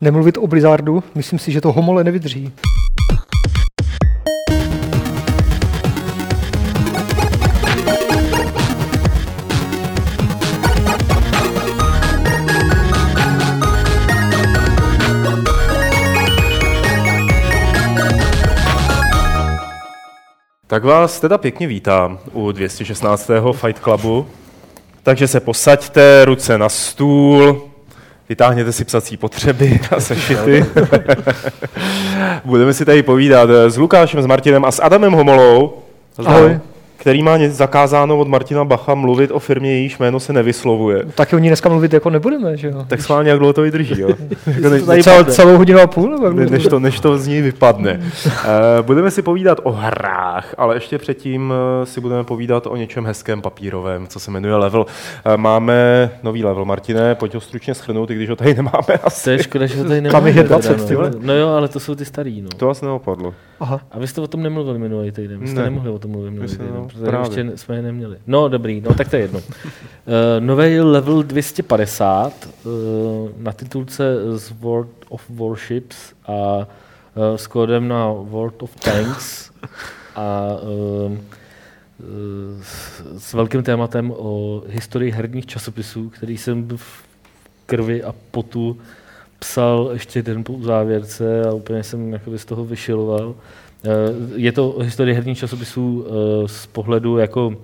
Nemluvit o Blizzardu, myslím si, že to homole nevydrží. Tak vás teda pěkně vítám u 216. Fight Clubu. Takže se posaďte, ruce na stůl, vytáhněte si psací potřeby a sešity. Budeme si tady povídat s Lukášem, s Martinem a s Adamem Homolou. Ahoj který má zakázáno od Martina Bacha mluvit o firmě, jejíž jméno se nevyslovuje. Tak o ní dneska mluvit jako nebudeme, že jo? Tak schválně, jak dlouho to vydrží, jo? jako ne, ne, celou, celou hodinu a půl? Nebo ne, než, to, než to z ní vypadne. uh, budeme si povídat o hrách, ale ještě předtím uh, si budeme povídat o něčem hezkém papírovém, co se jmenuje level. Uh, máme nový level, Martine, pojď ho stručně schrnout, i když ho tady nemáme asi. To je škoda, že ho tady nemáme. Tam je 20, no. no jo, ale to jsou ty starý, no. To vás neopadlo. Aha. A vy jste o tom nemluvili minulý týden, vy jste ne. nemohli o tom mluvit minulý týden, no, právě. ještě jsme je neměli. No dobrý, no tak to je jedno. uh, nový level 250 uh, eh, na titulce z World of Warships a uh, s kódem na World of Tanks a uh, s velkým tématem o historii herních časopisů, který jsem v krvi a potu psal ještě den po závěrce a úplně jsem z toho vyšiloval. Eh, je to historie herních časopisů eh, z pohledu jako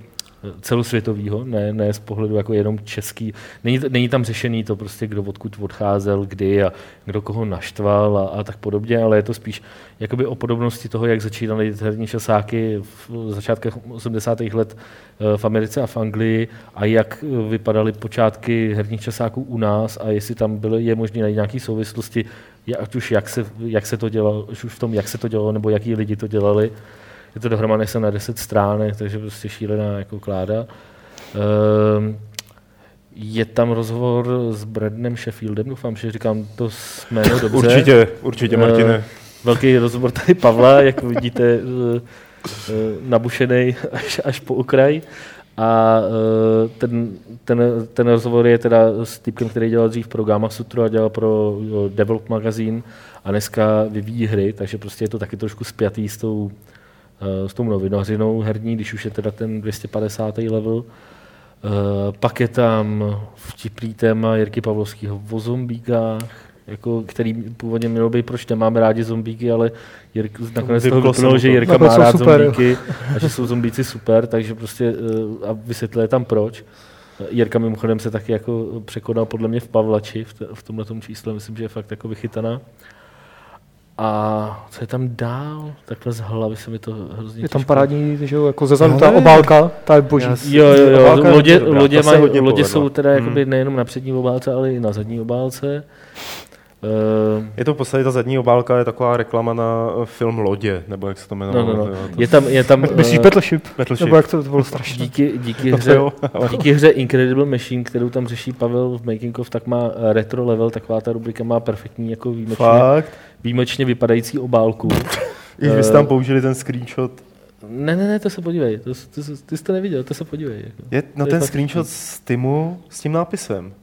celosvětového, ne, ne z pohledu jako jenom český. Není, není tam řešený to prostě, kdo odkud odcházel, kdy a kdo koho naštval a, a tak podobně, ale je to spíš jakoby o podobnosti toho, jak začínaly herní časáky v začátkách 80. let eh, v Americe a v Anglii a jak vypadaly počátky herních časáků u nás a jestli tam bylo, je možné najít nějaké souvislosti, ať už jak se, jak se to dělalo, už v tom, jak se to dělalo, nebo jaký lidi to dělali je to dohromady se na 10 stránek, takže prostě šílená jako kláda. Um, je tam rozhovor s Bradnem Sheffieldem, doufám, že říkám to jméno dobře. Určitě, určitě, Martine. Uh, velký rozhovor tady Pavla, jak vidíte, uh, uh, nabušený až, až po okraj. A uh, ten, ten, ten rozhovor je teda s typkem, který dělal dřív pro Gamma Sutru a dělal pro Develop Magazine a dneska vyvíjí hry, takže prostě je to taky trošku spjatý s tou Eh, s tou novinařinou herní, když už je teda ten 250. level. Eh, pak je tam vtipný téma Jirky Pavlovského o zombíkách, jako, který původně mělo být, proč nemáme rádi zombíky, ale Jirk, nakonec toho vypnul, že Jirka má rád super, zombíky a že jsou zombíci super, takže prostě eh, a vysvětluje tam proč. Jirka mimochodem se taky jako překonal podle mě v Pavlači v, v tomhle čísle, myslím, že je fakt jako vychytaná. A co je tam dál? Takhle z hlavy se mi to hrozně Je tam parádní, že jo, jako zezanutá obálka, ta je boží. Jo, jo, jo, lodě, lodě, maj, lodě jsou teda hmm. jakoby nejenom na přední obálce, ale i na zadní obálce. Uh, je to v podstatě ta zadní obálka, je taková reklama na eh, film Lodě, nebo jak se to jmenuje. No, no, no. Je tam, je tam, Myslíš uh, Battleship? Battleship? Nebo jak to, to bylo strašné. Díky, díky, hře, díky hře Incredible Machine, kterou tam řeší Pavel v Making of, tak má retro level, taková ta rubrika má perfektní, jako výjimečně, Fakt? Výjimečně vypadající obálku. I vy jste tam použili ten screenshot. Ne, ne, ne, to se podívej. To, to, to, ty jsi to neviděl, to se podívej. Jako. Je, no to ten je screenshot z Timu s tím nápisem.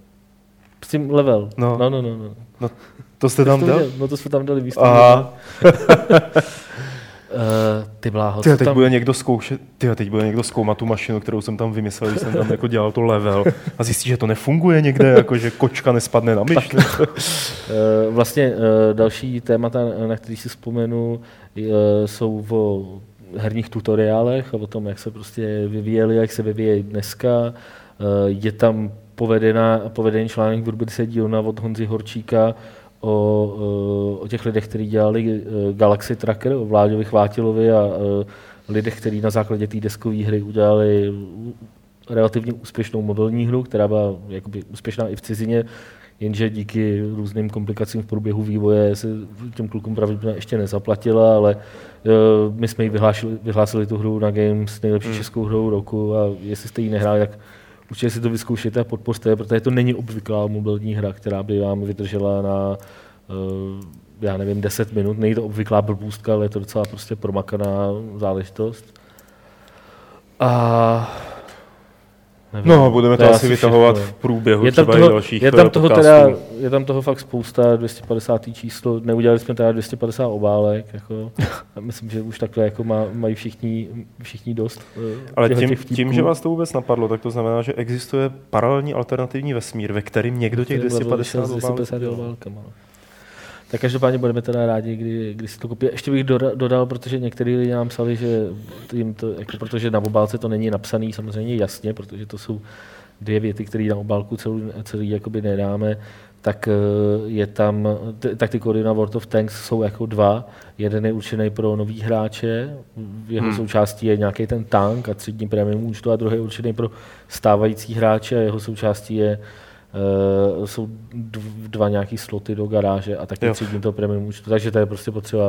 S tím level. No, no, no. no, no. no to jste tam dal? No to jsme tam dali výstavu. Uh, ty bláho. Tyjo, teď tam... bude někdo zkoušet, tyjo, teď bude někdo zkoumat tu mašinu, kterou jsem tam vymyslel, když jsem tam jako dělal to level a zjistí, že to nefunguje někde, jako že kočka nespadne na myš. uh, vlastně uh, další témata, na který si vzpomenu, uh, jsou o herních tutoriálech a o tom, jak se prostě vyvíjeli, jak se vyvíjejí dneska. Je tam povedená, povedený článek v rubrice dílna od Honzy Horčíka o, o těch lidech, kteří dělali eh, Galaxy Tracker, o Vláďovi Chvátilovi a eh, lidech, kteří na základě té deskové hry udělali relativně úspěšnou mobilní hru, která byla jakoby úspěšná i v cizině, jenže díky různým komplikacím v průběhu vývoje se těm klukům pravděpodobně ještě nezaplatila, ale uh, my jsme ji vyhlásili, vyhlásili tu hru na Games nejlepší hmm. českou hrou roku a jestli jste ji nehráli, tak určitě si to vyzkoušejte a podpořte, protože to není obvyklá mobilní hra, která by vám vydržela na uh, já nevím, 10 minut. Není to obvyklá blbůstka, ale je to docela prostě promakaná záležitost. A Nevím. No, budeme to, je asi vytahovat všechno. v průběhu Je tam, třeba i toho, dalších je tam eh, toho podcastů. teda, je tam toho fakt spousta, 250. číslo, neudělali jsme teda 250 obálek, jako, a myslím, že už takhle jako má, mají všichni, všichni dost. eh, Ale tím, těch tím, že vás to vůbec napadlo, tak to znamená, že existuje paralelní alternativní vesmír, ve kterým někdo těch Který byl 250 s 250 obálek. Tak každopádně budeme teda rádi, kdy, kdy si to koupí. Ještě bych doda- dodal, protože někteří lidi nám psali, že jim to, jako, protože na obálce to není napsaný samozřejmě jasně, protože to jsou dvě věty, které na obálku celý, celý jakoby nedáme, tak eh, je tam, tak ty kódy na World of Tanks jsou jako dva. Jeden je určený pro nový hráče, v jeho Hmm. součástí je nějaký ten tank a tři dní premium účtu a druhý je určený pro stávající hráče a jeho součástí je Uh, jsou dv- dva nějaký sloty do garáže a taky tři dní to premium účtu, takže to je prostě potřeba.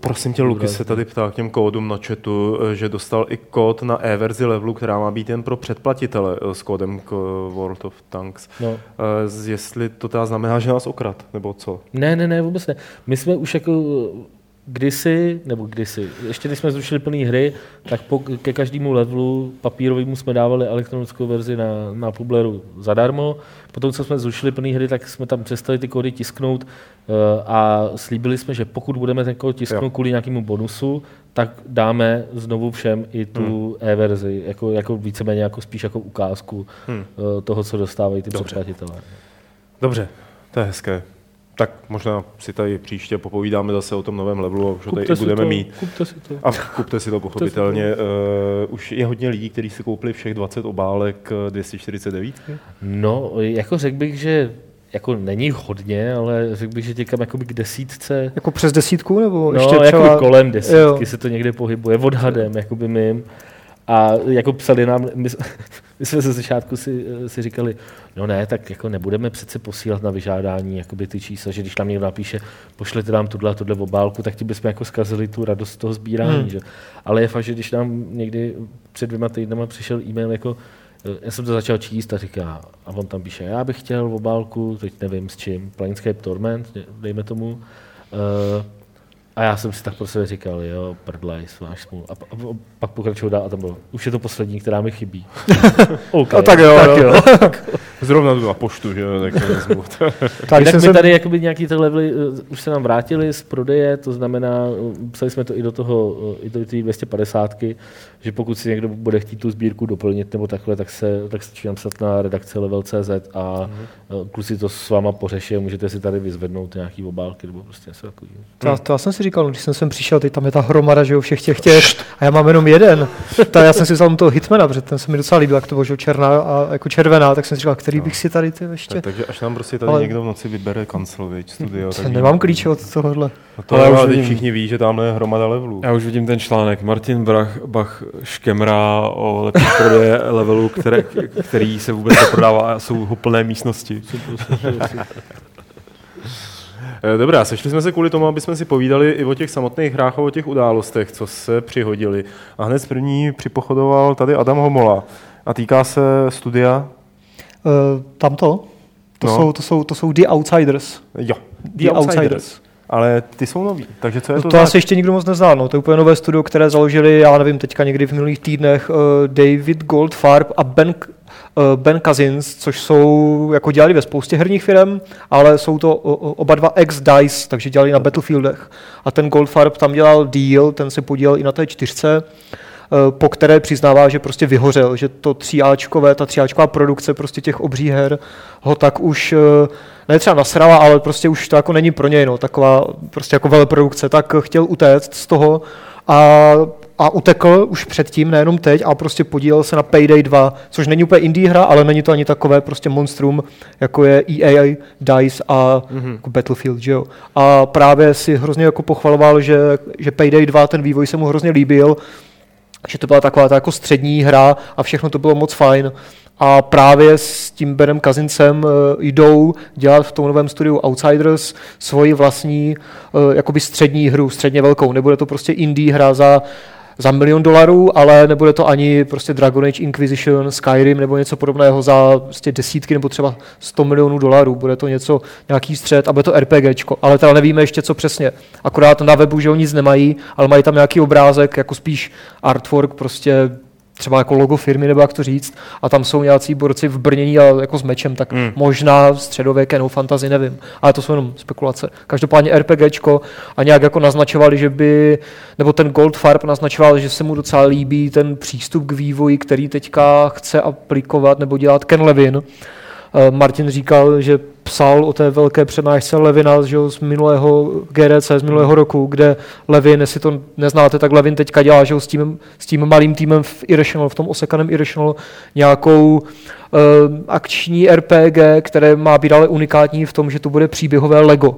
Prosím tě, Luky se tady ptá k těm kódům na chatu, eh, že dostal i kód na e-verzi levelu, která má být jen pro předplatitele eh, s kódem k World of Tanks. No. Jestli to teda znamená, že nás okrad, nebo co? Ne, ne, ne, vůbec ne. My jsme už jako kdysi, nebo kdysi, ještě když jsme zrušili plné hry, tak po, ke každému levelu papírovému jsme dávali elektronickou verzi na, na Publeru zadarmo. Potom, co jsme zrušili plné hry, tak jsme tam přestali ty kódy tisknout eh, a slíbili jsme, že pokud budeme ten kód tisknout Jo. kvůli nějakému bonusu, tak dáme znovu všem i tu Hmm. e-verzi, jako, jako víceméně jako spíš jako ukázku Hmm. eh, toho, co dostávají ty Dobře. předplatitelé. Dobře, to je hezké. Tak možná si tady příště popovídáme zase o tom novém levelu a už ho tady i si budeme to, mít. kupte si to. A kupte si to pochopitelně. Uh, už je hodně lidí, kteří si koupili všech 20 obálek eh, 249. No, jako řekl bych, že jako není hodně, ale řekl bych, že těkam jakoby k desítce. Jako přes desítku, nebo No, ještě jako třeba... kolem desítky jo. se to někde pohybuje, odhadem, jakoby mým. A jako psali nám, my, my jsme ze začátku si, si říkali, no ne, tak jako nebudeme přece posílat na vyžádání jakoby ty čísla, že když nám někdo napíše, pošlete nám tuhle a tuhle obálku, tak ti bychom jako zkazili tu radost z toho sbírání. Hmm. Že? Ale je fakt, že když nám někdy před dvěma týdnama přišel e-mail jako eh, já jsem to začal číst a říká, a on tam píše, já bych chtěl obálku, teď nevím s čím, Planescape Torment, dejme tomu, uh, a já jsem si tak pro sebe říkal, jo, prdlejs, máš smůl. A, a, a pak pokračuju dál a tam bylo, už je to poslední, která mi chybí. okay, A tak jo, tak jo. jo. Zrovna jdu na poštu, že jo, tak to. Tak, jsem my se... tady jakoby nějaký ty levely uh, už se nám vrátili z prodeje, to znamená, uh, psali jsme to i do toho, uh, i do té 250, že pokud si někdo bude chtít tu sbírku doplnit nebo takhle, tak se, tak stačí napsat na redakce level.cz a uh, kluci to s váma pořeší a můžete si tady vyzvednout nějaký obálky nebo prostě něco takového. To, já- to, já jsem si říkal, když jsem sem přišel, teď tam je ta hromada, že jo, všech těch těch, a já mám jenom jeden. Ta, já jsem si vzal toho Hitmana, protože ten se mi docela líbil, jak to bylo, že jo, černá a jako červená, tak jsem si říkal, který bych si tady ty ještě... Tak, takže až nám prostě tady Ale- někdo v noci vybere kancel, viď, studio. Tak nemám klíče od tohohle. No to Ale už vidím. všichni ví, že tamhle je hromada levelů. Já už vidím ten článek. Martin Brach, Bach škemrá o lepší prodeje levelu, které, který se vůbec neprodává a jsou ho plné místnosti. Eh, Dobrá, sešli jsme se kvůli tomu, aby jsme si povídali i o těch samotných hrách a o těch událostech, co se přihodili. A hned první připochodoval tady Adam Homola. A týká se studia, Uh, tamto? To, No. jsou, to, jsou, to jsou The Outsiders. jo, The, Outsiders. Ale ty jsou noví, takže co je No to, to asi ještě nikdo moc nezná, no. to je úplně nové studio, které založili, já nevím, teďka někdy v minulých týdnech, uh, David Goldfarb a Ben, ben Cousins, což jsou, jako dělali ve spoustě herních firm, ale jsou to o, o, oba dva ex-DICE, takže dělali na Battlefieldech. A ten Goldfarb tam dělal deal, ten se podílel i na té čtyřce, eh, po které přiznává, že prostě vyhořel, že to tříáčkové, ta tříáčková produkce prostě těch obří her ho tak už eh, ne třeba nasrala, ale prostě už to jako není pro něj, no, taková prostě jako veleprodukce, tak chtěl utéct z toho a, a utekl už předtím, nejenom teď, a prostě podílel se na Payday 2, což není úplně indie hra, ale není to ani takové prostě monstrum, jako je EA, DICE a mm-hmm. jako Battlefield, že jo. A právě si hrozně jako pochvaloval, že, že Payday 2, ten vývoj se mu hrozně líbil, že to byla taková ta jako střední hra a všechno to bylo moc fajn. A právě s tím Benem Kazincem uh, jdou dělat v tom novém studiu Outsiders svoji vlastní uh, jakoby střední hru, středně velkou. Nebude to prostě indie hra za za milion dolarů, ale nebude to ani prostě Dragon Age Inquisition, Skyrim nebo něco podobného za prostě desítky nebo třeba 100 milionů dolarů. Bude to něco, nějaký střed a bude to RPGčko, ale teda nevíme ještě co přesně. Akorát na webu, že oni nic nemají, ale mají tam nějaký obrázek, jako spíš artwork, prostě třeba jako logo firmy, nebo jak to říct, a tam jsou nějací borci v brnění a jako s mečem, tak hmm. možná středověké no fantasy, nevím. Ale to jsou jenom spekulace. Každopádně RPGčko a nějak jako naznačovali, že by, nebo ten Goldfarb naznačoval, že se mu docela líbí ten přístup k vývoji, který teďka chce aplikovat nebo dělat Ken Levin. Eh, Martin říkal, že psal o té velké přednášce Levina že z minulého GRC, z minulého roku, kde Levin, jestli to neznáte, tak Levin teďka dělá že s, tím, s tím malým týmem v Irrational, v tom osekaném Irrational, nějakou uh, akční RPG, které má být ale unikátní v tom, že to bude příběhové Lego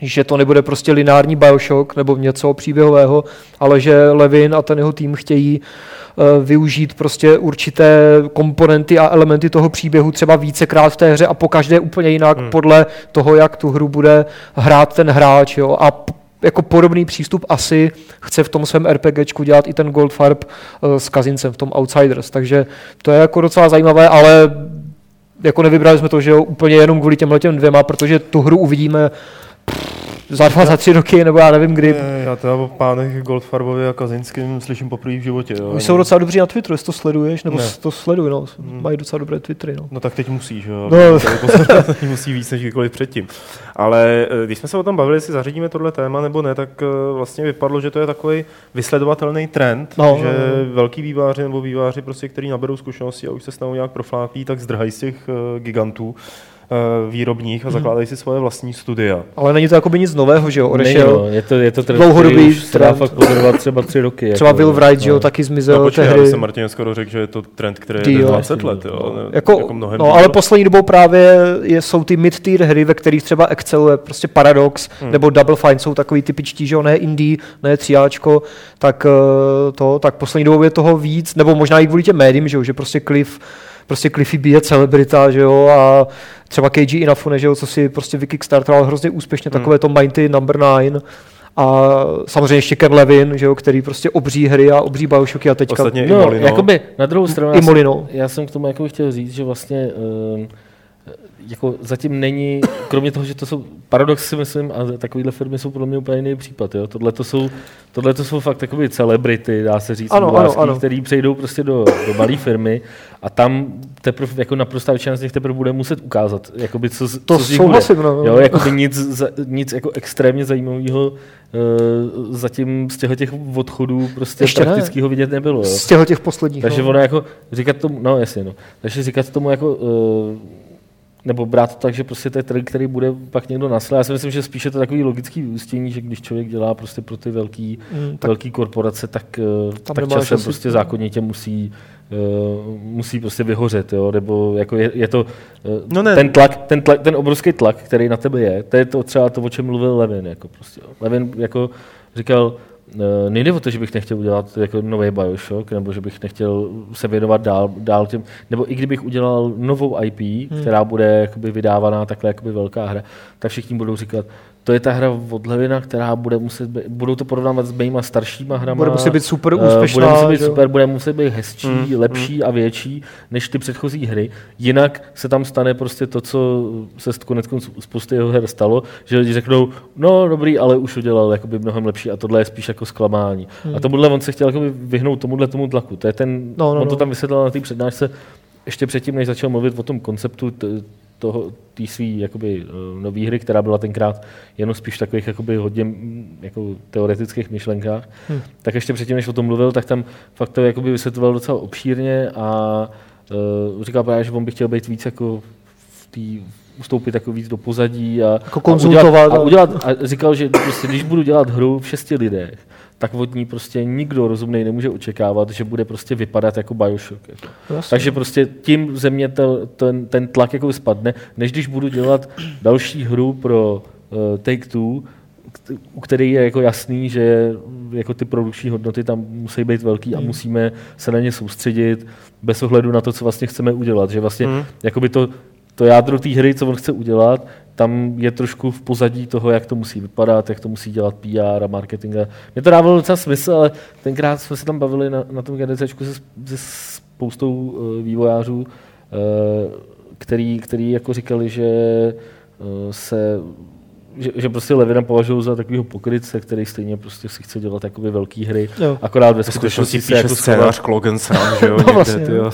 že to nebude prostě lineární Bioshock nebo něco příběhového, ale že Levin a ten jeho tým chtějí uh, využít prostě určité komponenty a elementy toho příběhu třeba vícekrát v té hře a po každé úplně jinak hmm. podle toho, jak tu hru bude hrát ten hráč. Jo? A p- jako podobný přístup asi chce v tom svém RPGčku dělat i ten Goldfarb uh, s Kazincem v tom Outsiders, takže to je jako docela zajímavé, ale jako nevybrali jsme to, že jo, úplně jenom kvůli těmhle těm dvěma, protože tu hru uvidíme za dva, za tři roky, nebo já nevím kdy. Já teda o pánech Goldfarbovi a Kazinským slyším poprvé v životě. Jo. Oni jsou docela dobří na Twitteru, jestli to sleduješ, nebo ne. to sleduj, no. Hmm. Mají docela dobré Twittery, no. No tak teď musíš, jo. No. Teď musí víc než kdykoliv předtím. Ale eh, když jsme se o tom bavili, jestli zařídíme tohle téma nebo ne, tak eh, vlastně vypadlo, že to je takový vysledovatelný trend, no, že no, no. velký výváři nebo výváři, prostě, který naberou zkušenosti a už se stanou nějak proflápí, tak zdrhají z těch eh, gigantů. Eh, výrobních a mhm. zakládají si svoje vlastní studia. Ale není to jako by nic nového, že jo? Odešel no, je to, je to trend, dlouhodobý už dá fakt pozorovat třeba tři roky. Třeba jako, Will Wright, no. že jo, taky zmizel no, počkej, tehdy. jsem Martin skoro řekl, že je to trend, který je 20 let, jo. No, jako, jako mnohem no, ale poslední dobou právě je, jsou ty mid-tier hry, ve kterých třeba exceluje prostě Paradox hmm. nebo Double Fine, jsou takový typičtí, že jo, ne indie, ne tříáčko, tak eh, to, tak poslední dobou je toho víc, nebo možná i kvůli těm médiím, že jo, že prostě Cliff prostě Cliffy B je celebrita, že jo, a třeba KG Inafune, že jo, co si prostě vykickstartoval hrozně úspěšně, hmm. takové to Mighty Number 9, a samozřejmě ještě Ken Levin, že jo, který prostě obří hry a obří Bioshocky a teďka... Ostatně no, i Molino. Jakoby, na druhou stranu, I já, jsem, já jsem k tomu jako chtěl říct, že vlastně uh, jako zatím není, kromě toho, že to jsou, paradox si myslím, a takovéhle firmy jsou podle mě úplně jiný případ. Jo? Tohle to jsou, tohle to jsou fakt takové celebrity, dá se říct, ano, ano, ano. který přejdou prostě do, do malé firmy a tam teprve jako naprostá většina z nich teprve bude muset ukázat, jakoby co, to co z nich bude. No. Jo, jakoby nic, nic jako extrémně zajímavého uh, zatím z těchto těch odchodů prostě Ještě praktického vidět nebylo. Jo. Z těchto těch posledních. Takže no. ono jako říkat tomu, no jasně, no. Takže říkat tomu jako uh, nebo brát to tak, že prostě to je trh, který bude pak někdo nasle. Já si myslím, že spíše to takový logický vyústění, že když člověk dělá prostě pro ty velký, mm, tak velký korporace, tak, eh, tak časem asi... prostě zákonitě musí, uh, musí prostě vyhořet, jo? nebo jako je, je to uh, no ne. ten tlak, ten tlak, ten obrovský tlak, který na tebe je, to je to třeba to, o čem mluvil Levin, jako prostě, jo. Levin jako říkal, nejde o to, že bych nechtěl udělat jako nový Bioshock, nebo že bych nechtěl se věnovat dál, dál těm, nebo i kdybych udělal novou IP, hmm. která bude jakoby vydávaná takhle jakoby velká hra, tak všichni budou říkat, to je ta hra od Levina, která bude muset být, budou to porovnávat s mýma staršíma hrama. Bude muset být super úspěšná. Bude muset být super, bude muset být hezčí, mm, lepší mm. a větší než ty předchozí hry. Jinak se tam stane prostě to, co se konec spousty jeho her stalo, že lidi řeknou, no dobrý, ale už udělal jakoby mnohem lepší a tohle je spíš jako zklamání. Mm. A tomuhle on se chtěl jakoby vyhnout tomuhle tomu tlaku. To je ten, no, no, on to no. tam vysvětlil na té přednášce, ještě předtím, než začal mluvit o tom konceptu té svý jakoby, eh, nový hry, která byla tenkrát jenom spíš takových jakoby, hodně jako, teoretických myšlenkách, hmm. tak ještě předtím, než o tom mluvil, tak tam fakt to jakoby vysvětloval docela obšírně a uh, říkal právě, že on by chtěl být víc jako v té ustoupit jako víc do pozadí a, jako konzultovat, a, udělat, a, udělat, a říkal, že prostě, když budu dělat hru v šesti lidech, tak od ní prostě nikdo rozumný nemůže očekávat, že bude prostě vypadat jako Bioshock. Jako. Takže prostě tím země to, ten, ten tlak jako spadne, než když budu dělat další hru pro uh, Take-Two, u který je jako jasný, že jako ty produkční hodnoty tam musí být velký a hmm. musíme se na ně soustředit bez ohledu na to, co vlastně chceme udělat. Že vlastně hmm. jakoby to, to jádro té hry, co on chce udělat, tam je trošku v pozadí toho, jak to musí vypadat, jak to musí dělat PR a marketing. Mně to dávalo docela smysl, ale tenkrát jsme se tam bavili na, na tom GDC se, se spoustou uh, vývojářů, uh, který, který jako říkali, že uh, se že, že prostě Levina považují za takového pokrytce, který stejně prostě si chce dělat jakoby velký hry, Jo. akorát ve skutečnosti se píše jako scénář. Klogen sám, že jo? No někde, vlastně, ty jo.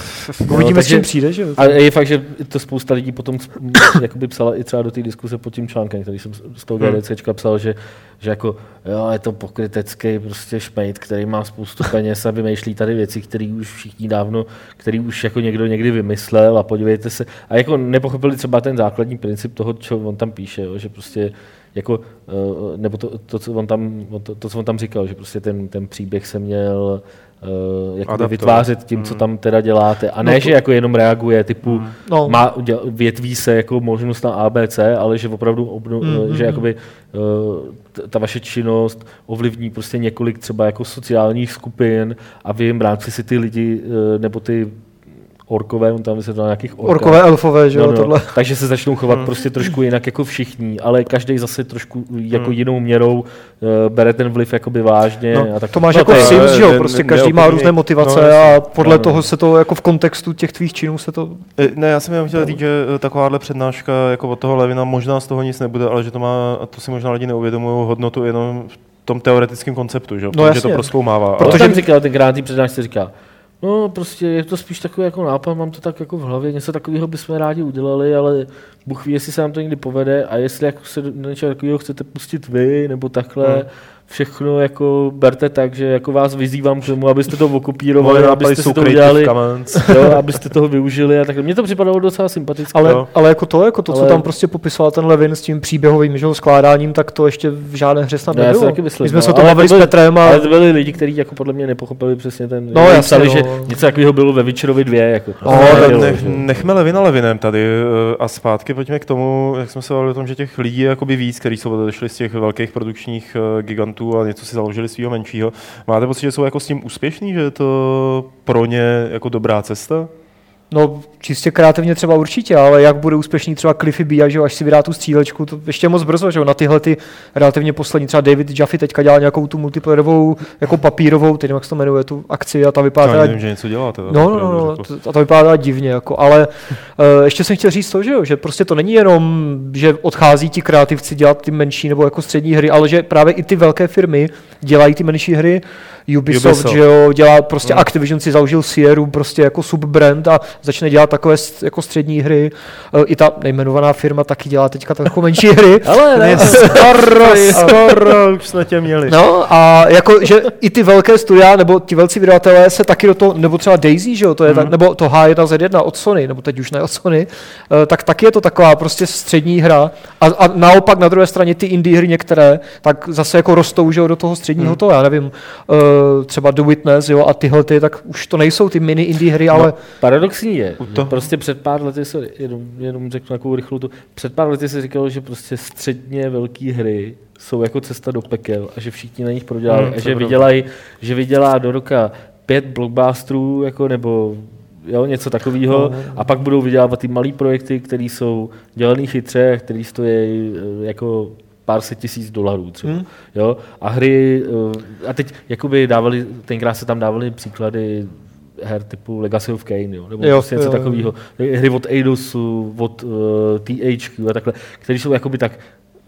Uvidíme, s takže- čím přijde, že jo? A je fakt, že to spousta lidí potom jakoby psala i třeba do té diskuse pod tím článkem, který jsem z toho Hmm. GDCčka psal, že, že jako, jo, je to pokrytecký prostě šmejt, který má spoustu peněz a vymýšlí tady věci, které už všichni dávno, který už jako někdo někdy vymyslel a podívejte se. A jako nepochopili třeba ten základní princip toho, co on tam píše, jo, že prostě jako, eh, nebo to, to, co on tam, to, to, co on tam říkal, že prostě ten, ten příběh se měl uh, Adaptovat. vytvářet tím, co tam teda děláte. A ne, No to- že jako jenom reaguje, typu No. má, uděl- větví se jako možnost na ABC, ale že opravdu obno, Mm, že mm, jakoby uh, ta vaše činnost ovlivní prostě několik třeba jako sociálních skupin a vy jim v rámci si ty lidi uh, nebo ty orkové, on tam vysvětlil nějakých orkách. Orkové, elfové, že jo, No, no, tohle. takže se začnou chovat prostě trošku jinak jako všichni, ale každý zase trošku jako jinou měrou uh, bere ten vliv jakoby vážně. No, a tak, to máš no, jako v Sims, že jo, prostě ne- každý má různé motivace no, a podle No, no. toho se to jako v kontextu těch tvých činů se to... E, Ne, já jsem jenom chtěl říct, že e, takováhle přednáška jako od toho Levina možná z toho nic nebude, ale že to má, a to si možná lidi neuvědomují, hodnotu jenom v tom teoretickém konceptu, že, jo, No protože to jasně. proskoumává. ale- Protože tam říkal tenkrát tý přednášce říká, no prostě je to spíš takový jako nápad, mám to tak jako v hlavě, něco takového bychom rádi udělali, ale Bůh ví, jestli se nám to někdy povede a jestli jako se do něčeho takového chcete pustit vy, nebo takhle, Hmm. Všechno jako berte tak, že jako vás vyzývám k tomu, abyste to okopírovali, nápady abyste si to udělali, jo, abyste toho využili a takhle. Mně to připadalo docela sympatické. Ale, Jo. ale jako to, jako to, co Ale- tam prostě popisoval ten Levin s tím příběhovým že jo, skládáním, tak to ještě v žádné hře snad No, já si nebylo. taky myslím, My jsme no, se o tom ale bavili to s Petrem a... Ale to byli lidi, kteří jako podle mě nepochopili přesně ten. No, oni jasně, psali, no. že něco takového bylo ve Witcherovi 2. Jako, No, No, nech, že- nechme Levina Levinem tady eh, a zpátky pojďme k tomu, jak jsme se bavili o tom, že těch lidí je jakoby víc, kteří jsou odešli z těch velkých produkčních eh, gigantů a něco si založili svého menšího. Máte pocit, že jsou jako s tím úspěšní, že je to pro ně jako dobrá cesta? No, čistě kreativně třeba určitě, ale jak bude úspěšný třeba Cliffy B, že jo, až si vydá tu střílečku, to ještě je moc brzo, že jo, na tyhle ty relativně poslední, třeba David Jaffe teďka dělá nějakou tu multiplayerovou, jako papírovou, teď jak se to jmenuje, tu akci a ta vypadá Já nevím, že něco dělá. Teda, No, no, no, jako. a to vypadá divně, jako, ale uh, ještě jsem chtěl říct to, že, jo, že prostě to není jenom, že odchází ti kreativci dělat ty menší nebo jako střední hry, ale že právě i ty velké firmy dělají ty menší hry. Ubisoft, Ubisoft. že jo, dělá prostě Hmm. Activision si založil Sierra prostě jako subbrand a začne dělat takové jako střední hry. Uh, I ta nejmenovaná firma taky dělá teďka takové menší hry. Ale ne, Skoro, skoro, už jsme tě měli. No a jako, že i ty velké studia, nebo ti velcí vydavatelé se taky do toho, nebo třeba Daisy, že jo, to je tak, nebo to H1Z1 od Sony, nebo teď už ne od Sony, eh, tak taky je to taková prostě střední hra. A, a naopak na druhé straně ty indie hry některé, tak zase jako rostou, že jo, do toho středního toho, já nevím, eh, třeba The Witness, jo, a tyhle ty, tak už to nejsou ty mini indie hry, ale Paradoxní U že toho- prostě před pár lety, sorry, jenom, jenom řeknu takovou rychlou tu, před pár lety se říkalo, že prostě středně velké hry jsou jako cesta do pekel a že všichni na nich prodělali Hmm, a to že je vydělají, že vydělá do roka pět blockbusterů, jako nebo jo, něco takového a pak budou vydělávat ty malé projekty, které jsou dělané chytře, které stojí eh, jako pár set tisíc dolarů třeba. Hmm. Jo? A hry, eh, a teď jakoby dávali, tenkrát se tam dávali příklady her typu Legacy of Kane, jo? nebo Jo, prostě něco takového. Hry od Eidosu, od uh, THQ a takhle, které jsou jakoby tak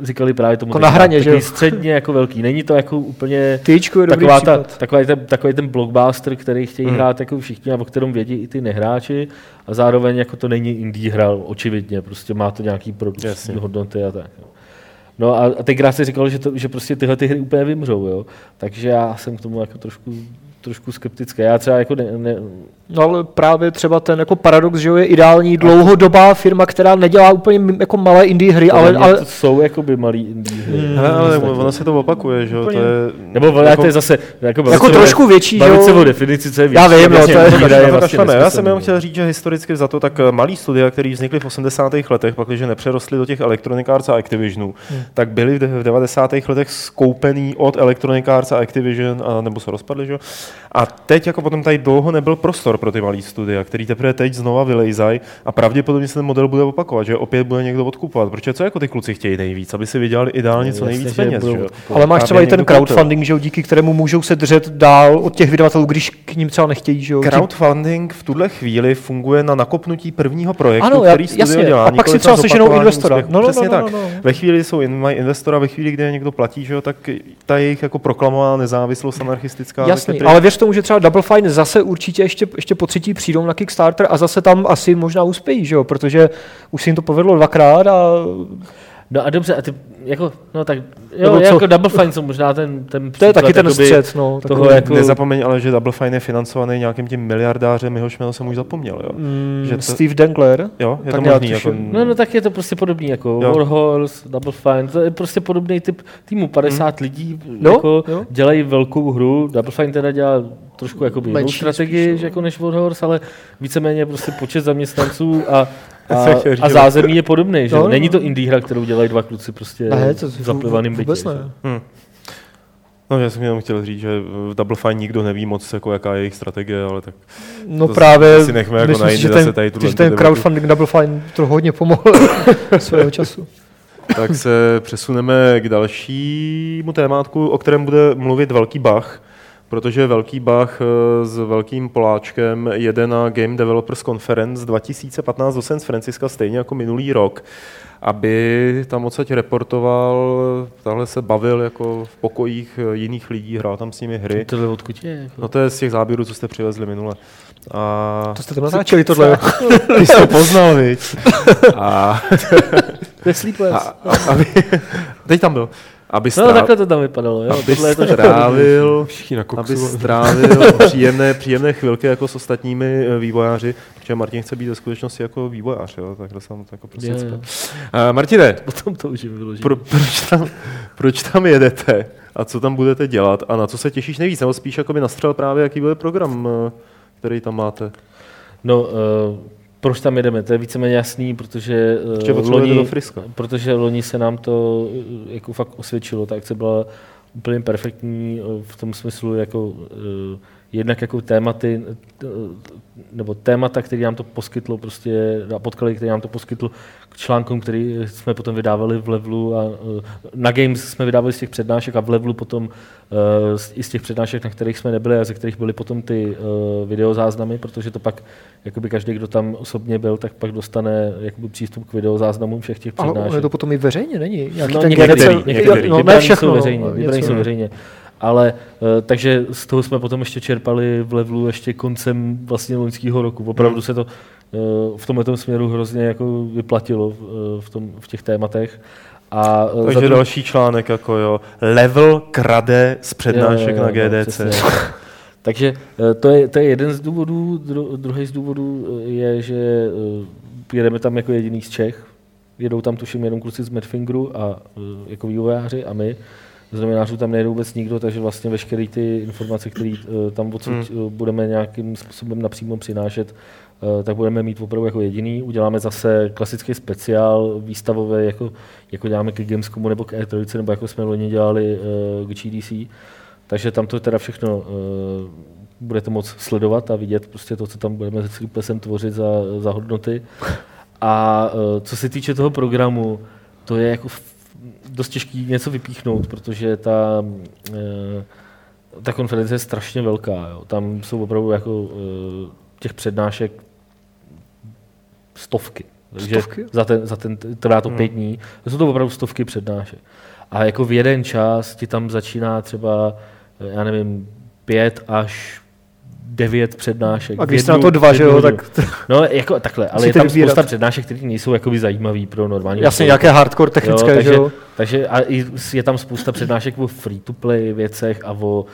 říkali právě tomu Jako na hraně, že jo? středně jako velký. Není to jako úplně tyčku je dobrý taková ta, takový, ten, takový ten blockbuster, který chtějí Hmm. hrát jako všichni a o kterém vědí i ty nehráči a zároveň jako to není indie hra, očividně, prostě má to nějaký produkční hodnoty a tak. Jo. No a, a tenkrát si říkal, že, to, že prostě tyhle ty hry úplně vymřou, jo. Takže já jsem k tomu jako trošku, trošku skeptický. Já třeba jako ne, ne, No ale právě třeba ten jako paradox, že jo, je ideální dlouhodobá firma, která nedělá úplně jako malé indie hry, ale, ale, ale to jsou jakoby malý indie hry. Hmm. Ale Ostatně. ono se to opakuje, že jo? To je, Nebo jako, to je zase... Jako, jako trošku větší, že Bavit se o jo. definici, co je Já větší, vím, no, to je- to vlastně. Já jsem jenom no. chtěl říct, že historicky za to tak eh, malý studia, které vznikly v 80. letech, pak když nepřerostly do těch Electronic Arts a Activisionů, Hmm. tak byly v 90. letech skoupený od Electronic Arts a Activision, a, nebo se rozpadly, že jo? A teď jako potom tady dlouho nebyl prostor pro ty malý studia, který teprve teď znova vylejzají a pravděpodobně se ten model bude opakovat, že opět bude někdo odkupovat. Protože co jako ty kluci chtějí nejvíc, aby si vydělali ideálně co Jasně, nejvíc že peněz, budou že jo? Ale máš třeba i ten crowdfunding, že jo, díky kterému můžou se držet dál od těch vydavatelů, když k ním třeba nechtějí, že jo. Crowdfunding v tuhle chvíli funguje na nakopnutí prvního projektu, Ano, já- který studio jasně. dělá. A pak si třeba seženou investora. úspěchu. No, no, Přesně no, no, tak. no, no. Ve chvíli jsou in, mají investora ve chvíli, kdy je někdo platí, že jo, tak ta jejich jako proklamovaná nezávislost anarchistická. Jasně, tak je ale věř tomu, že třeba Double Fine zase určitě ještě, ještě po třetí přijdou na Kickstarter a zase tam asi možná uspějí, že jo? protože už se jim to povedlo dvakrát a No a dobře, a ty, jako, no tak, Nebo jo, co? jako Double Fine jsou možná ten, ten to je taky ten střed. No, toho takový. jako, Nezapomeň ale, že Double Fine je financovaný nějakým tím miliardářem, jehož jméno jsem už zapomněl. Jo, Mm, že to- Steve Dangler. jo je Tak to možný. Jako. No, no tak je to prostě podobný jako Jo. Warhorse, Double Fine, to je prostě podobný typ týmu, 50 lidí No, jako jo. dělají velkou hru, Double Fine teda dělá trošku jako jinou strategii spíš, no. že jako než Warhorse, ale víceméně prostě počet zaměstnanců a, a, a zázemí je podobný, že No, no, Není no. to indie hra, kterou dělají dva kluci prostě Ne, to v zaplivaným bytě. vůbec ne. Hm. No, já jsem jenom chtěl říct, že v Double Fine nikdo neví moc, jako, jaká je jejich strategie, ale tak No To právě, si nechme jako myslím že zase ten, tady tuhle že ten crowdfunding Double Fine to hodně pomohl svého času. tak se přesuneme k dalšímu témátku, o kterém bude mluvit Velký Bach, protože Velký Bach eh, s Velkým Poláčkem jede na Game Developers Conference 2015 do San Francisca stejně jako minulý rok, aby tam odsaď reportoval, tahle se bavil jako v pokojích eh, jiných lidí, hrál tam s nimi hry. Tohle odkud je? Jako? No to je z těch záběrů, co jste přivezli minule. A To jste tam natáčeli tohle. jo? ty jsi to poznal, viď? A, To je a, a, aby, teď tam byl. Aby No strávil, takhle to tam vypadalo, jo. aby Tohle je to strávil, Všichni na aby strávil příjemné, příjemné chvilky jako s ostatními eh, vývojáři, protože Martin chce být ve skutečnosti jako vývojář, jo? takhle jsem to jako prostě jo. Uh, Martine, Potom to už je pro, proč, tam, proč tam jedete a co tam budete dělat a na co se těšíš nejvíc, nebo spíš jako by nastřel právě, jaký bude program, eh, který tam máte. No, uh, proč tam jedeme? To je víceméně jasný, protože, do Friska. protože loni se nám to uh, jako fakt osvědčilo. Ta akce byla úplně perfektní uh, v tom smyslu, jako uh, jednak jako tématy, nebo témata, který nám to poskytlo, prostě a podklady, který nám to poskytl k článkům, který jsme potom vydávali v levelu a uh, na Games jsme vydávali z těch přednášek a v levelu potom z- i z těch přednášek, na kterých jsme nebyli a ze kterých byly potom ty uh, videozáznamy, protože to pak jakoby každý, kdo tam osobně byl, tak pak dostane jakoby přístup k videozáznamům všech těch Ale přednášek. je to potom i veřejně, není? Nějaký No, ten některý, GDC některý, některý. No, ne všechno. jsou no, veřejně, něco, vybraný jsou no. veřejně. Ale eh, takže z toho jsme potom ještě čerpali v levelu ještě koncem vlastně loňského roku. Opravdu Hmm. se to eh, v tomhle směru hrozně jako vyplatilo eh, v, tom, v těch tématech. A Takže to- další článek, jako jo, level krade z přednášek Jo, jo, jo, na GDC. přesně. Takže to je, to je jeden z důvodů. Dru, druhý z důvodů je, že jedeme tam jako jediný z Čech. Jedou tam tuším jenom kluci z Medfingeru a jako vývojáři a my. Z novinářů tam nejde vůbec nikdo, takže vlastně veškeré ty informace, které tam odsud hmm. budeme nějakým způsobem napřímo přinášet, eh, tak budeme mít opravdu jako jediný. Uděláme zase klasický speciál výstavové, jako, jako děláme k Gamescomu nebo k E3, nebo jako jsme loni dělali eh, k GDC. Takže tam to teda všechno budete moc sledovat a vidět prostě to, co tam budeme se Sleeplessem tvořit za, za hodnoty. A co se týče toho programu, to je jako dost těžký něco vypíchnout, protože ta, uh, ta konference je strašně velká. Jo. Tam jsou opravdu jako uh, těch přednášek stovky. Takže Stovky? Za ten, za ten, trvá to pět dní. To jsou to opravdu stovky přednášek. A jako v jeden čas ti tam začíná třeba, eh, já nevím, pět až devět přednášek. A když jste jednu- na to dva, že jo, tak No, jako takhle, ale je tam vybírat. spousta přednášek, které nejsou jakoby zajímavý pro normální jasně nějaké hardcore technické, takže, že jo? takže a je tam spousta přednášek o free-to-play věcech a o,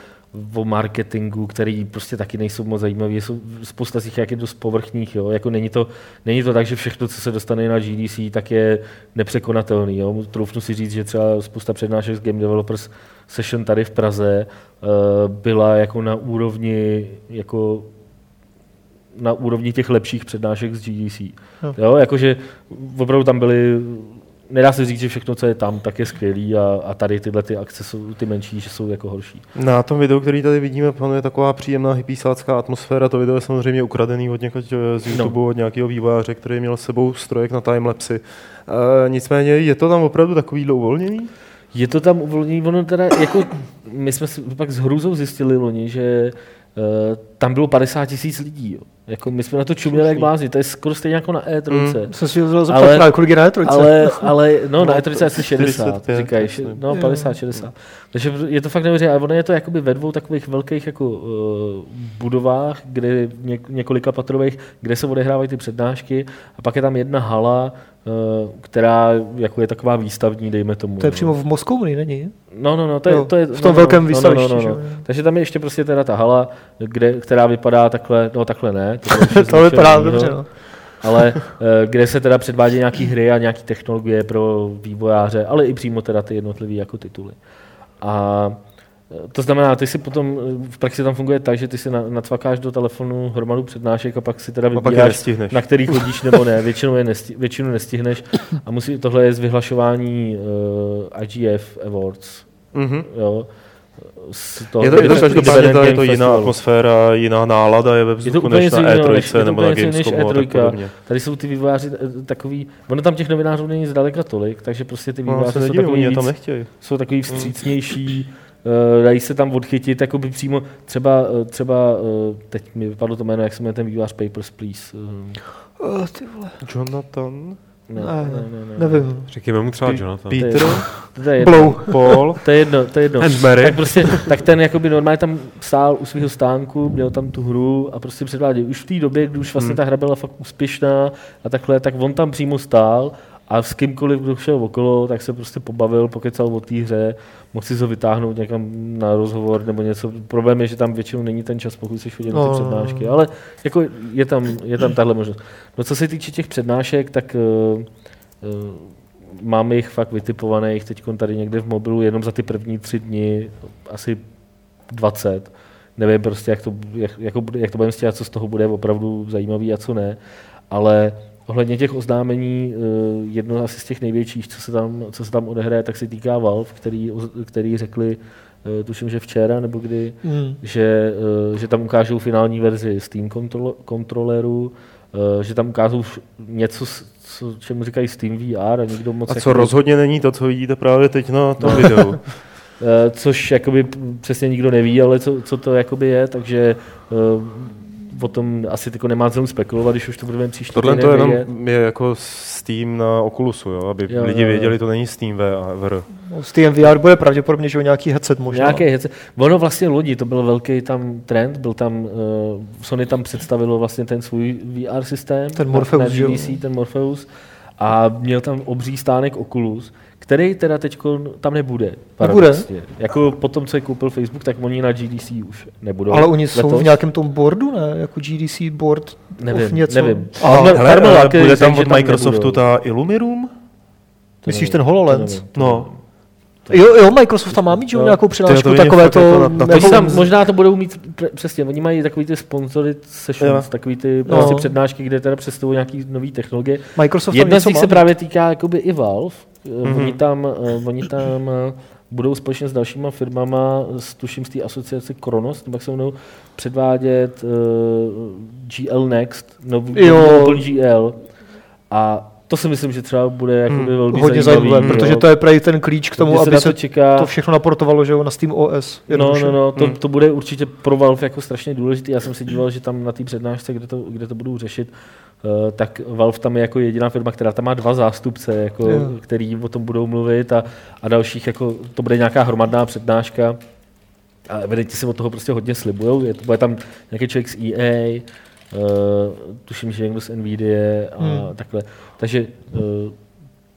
o marketingu, který prostě taky nejsou moc zajímavý. Jsou spousta z nich jak je dost povrchních. Jo? Jako není, to, není to tak, že všechno, co se dostane na GDC, tak je nepřekonatelný. Jo? Troufnu si říct, že třeba spousta přednášek z Game Developers Session tady v Praze uh, byla jako na úrovni jako na úrovni těch lepších přednášek z GDC. Jo. Jo, jakože opravdu tam byly, nedá se říct, že všechno, co je tam, tak je skvělý a, a tady tyhle ty akce jsou ty menší, že jsou jako horší. Na tom videu, který tady vidíme, panuje taková příjemná hypísácká atmosféra. To video je samozřejmě ukradený od někoho z YouTube, no. od nějakého vývojáře, který měl s sebou strojek na timelapsy. E, nicméně je to tam opravdu takový uvolněný? Je to tam uvolnění, ono teda, jako, my jsme si pak s hrůzou zjistili loni, že uh, tam bylo 50 tisíc lidí. Jo. Jako my jsme na to čuměli jak blázni, to je skoro stejně jako na E3. Mm. Jsem si zeptat Ale- právě, kolik je na E3. Ale, ale no, na No, E3 asi 60, 45, říkají, myslím. no 50, 60. Takže je to fakt neuvěřitelné, ale ono je to jakoby ve dvou takových velkých jako uh, budovách, kde něk, několika patrových, kde se odehrávají ty přednášky a pak je tam jedna hala, uh, která jako je taková výstavní, dejme tomu. To je no. přímo v Moskouni, není? No, no, no, to je, Jo, to je v tom no, velkém no, výstavišti, No, no, no, jo. no. Takže tam je ještě prostě teda ta hala, kde, která vypadá takhle, no takhle ne. To, to vypadá zničený, dobře, no. no. Ale eh, kde se teda předvádí nějaký hry a nějaký technologie pro vývojáře, ale i přímo teda ty jednotlivé jako tituly. A eh, to znamená, ty si potom, eh, v praxi tam funguje tak, že ty si na- nacvakáš do telefonu hromadu přednášek a pak si teda vybíráš, na který chodíš nebo ne. Většinou je nesti, většinu nestihneš a musí, tohle je z vyhlašování uh, IGF Awards. Mhm. Jo. Z toho, Je to, je to každopádně tady je to jiná atmosféra, jiná nálada je ve vzduchu než na jiného, než- je E3 to nebo na než Gamescomu a tak E3. podobně. Tady jsou ty vývojáři eh, takový, ono tam těch novinářů není zdaleka tolik, takže prostě ty No, vývojáři se jsou takový je víc, jsou takový vstřícnější, eh, dají se tam odchytit, jako by přímo třeba, eh, třeba teď mi vypadlo to jméno, jak se jmenuje ten vývojář Papers, Please. Oh, ty vole. Jonathan? Ne, Ne, ne, ne, ne. Nevím. Řekněme mu třeba Pe- Jonathan. Peter? To je jedno. Blow. Paul? To je jedno, to je jedno. And Mary. Tak prostě, tak ten jakoby normálně tam stál u svého stánku, měl tam tu hru a prostě předváděl. Už v té době, kdy už vlastně ta hra byla fakt úspěšná a takhle, tak on tam přímo stál a s kýmkoliv, kdo šel okolo, tak se prostě pobavil, pokecal o té hře, mohl si to vytáhnout někam na rozhovor nebo něco. Problém je, že tam většinou není ten čas, pokud jsi chodil na No. ty přednášky, ale jako je tam, je tam tahle možnost. No co se týče těch přednášek, tak uh, uh, máme jich fakt vytipovaných teď tady někde v mobilu jenom za ty první tři dny, asi 20. Nevím prostě, jak to, jak, jako, bude- jak to budeme stěhat, co z toho bude opravdu zajímavý a co ne. Ale ohledně těch oznámení, eh, jedno asi z těch největších, co se tam, co se tam odehraje, tak se týká Valve, který, který řekli, eh, tuším, že včera nebo kdy, Hmm. že, eh, že tam ukážou finální verzi Steam kontrol, kontroleru, eh, že tam ukážou něco, co, čemu říkají Steam VR a nikdo moc... A jako- co rozhodně není to, co vidíte právě teď na tom videu. Eh, což jakoby přesně nikdo neví, ale co, co to jakoby je, takže eh, o tom asi tyko nemá cenu spekulovat, když už to budeme příští Tohle to jenom vědět. je jako Steam na Oculusu, jo? aby Jo, lidi jo, jo. věděli, to není Steam VR. No, S tím VR bude pravděpodobně, že nějaký headset možná. Nějaké hece. Ono vlastně lodi, to byl velký tam trend, byl tam, uh, Sony tam představilo vlastně ten svůj VR systém. Ten na- Morpheus, na jo? GDC, ten Morpheus. A měl tam obří stánek Oculus, který teda teď tam nebude. paradoxně. Jako po tom, co je koupil Facebook, tak oni na GDC už nebudou. Ale oni jsou letos. v nějakém tom boardu, ne? Jako GDC board Nevím, něco. nevím. A, Hele, Hele, ale bude tam od Microsoftu nebudou. ta Illumirum? To myslíš nevím, ten to HoloLens? nevím, to No. Jo, jo, Microsoft tam má mít, jo, Jo. nějakou to vidím takové to... jako na- na Oni tam možná to budou mít, přesně, oni mají takový ty sponsored sessions, Jo. takový ty No. prostě přednášky, kde teda představují nějaký nový technologie. Microsoft tam Jedna z nich se právě týká jakoby i Valve. Mm-hmm. Oni tam, uh, oni tam uh, budou společně s dalšíma firmama, s, tuším z té asociace Kronos, jak se mnou, předvádět uh, GL Next, nový, Jo. Apple GL. A to si myslím, že třeba bude jakoby Hmm, velmi Hodně zajímavý. zajímavé, protože jo. to je právě ten klíč k tomu, aby se to čeká. to všechno naportovalo, že jo, na Steam OS. No, jednoduše. no, no, to, Hmm. to bude určitě pro Valve jako strašně důležitý. Já jsem si díval, že tam na té přednášce, kde to, kde to budou řešit, tak Valve tam je jako jediná firma, která tam má dva zástupce, jako, Jo. který o tom budou mluvit a, a dalších, jako, to bude nějaká hromadná přednáška. A evidentně si od toho prostě hodně slibujou. Je, bude tam nějaký člověk z EA, uh, tuším, že někdo z NVIDIA a Hmm. takhle. Takže uh,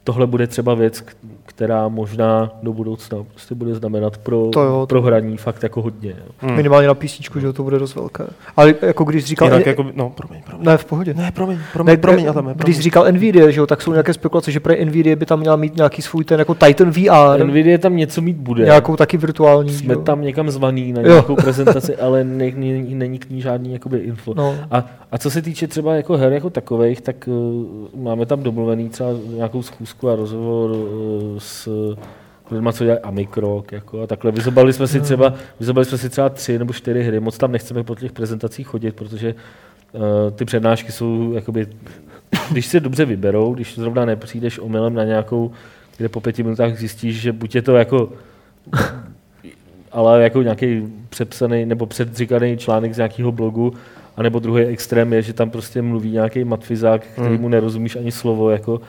tohle bude třeba věc, která možná do budoucna prostě bude znamenat pro, To jo, to- pro hraní fakt jako hodně. Jo. Hmm. Minimálně na PC, že jo, to bude dost velké. Ale jako když říkal... Jinak jako, no, promiň, promiň. Ne, v pohodě. Ne, promiň, promiň, Ne, promiň, je, když promiň. říkal Nvidia, že jo, tak jsou nějaké spekulace, že pro Nvidia by tam měla mít nějaký svůj ten jako Titan VR, Nvidia tam něco mít bude. nějakou taky virtuální. Jsme jo. tam někam zvaný na Jo. nějakou prezentaci, ale ne, ne, není k ní žádný jakoby info. No. A, a co se týče třeba jako her jako takových, tak uh, máme tam domluvený třeba nějakou schůzku a rozhovor uh, s lidma, co dělají Amikrok, jako a takhle. Vyzobali jsme si třeba, vyzobali jsme si třeba tři nebo čtyři hry, moc tam nechceme po těch prezentacích chodit, protože uh, ty přednášky jsou jakoby, když si je dobře vyberou, když zrovna nepřijdeš omylem na nějakou, kde po pěti minutách zjistíš, že buď je to jako ale jako nějaký přepsaný nebo předříkaný článek z nějakého blogu, anebo druhý extrém je, že tam prostě mluví nějaký matfizák, který Hmm. mu nerozumíš ani slovo, jako,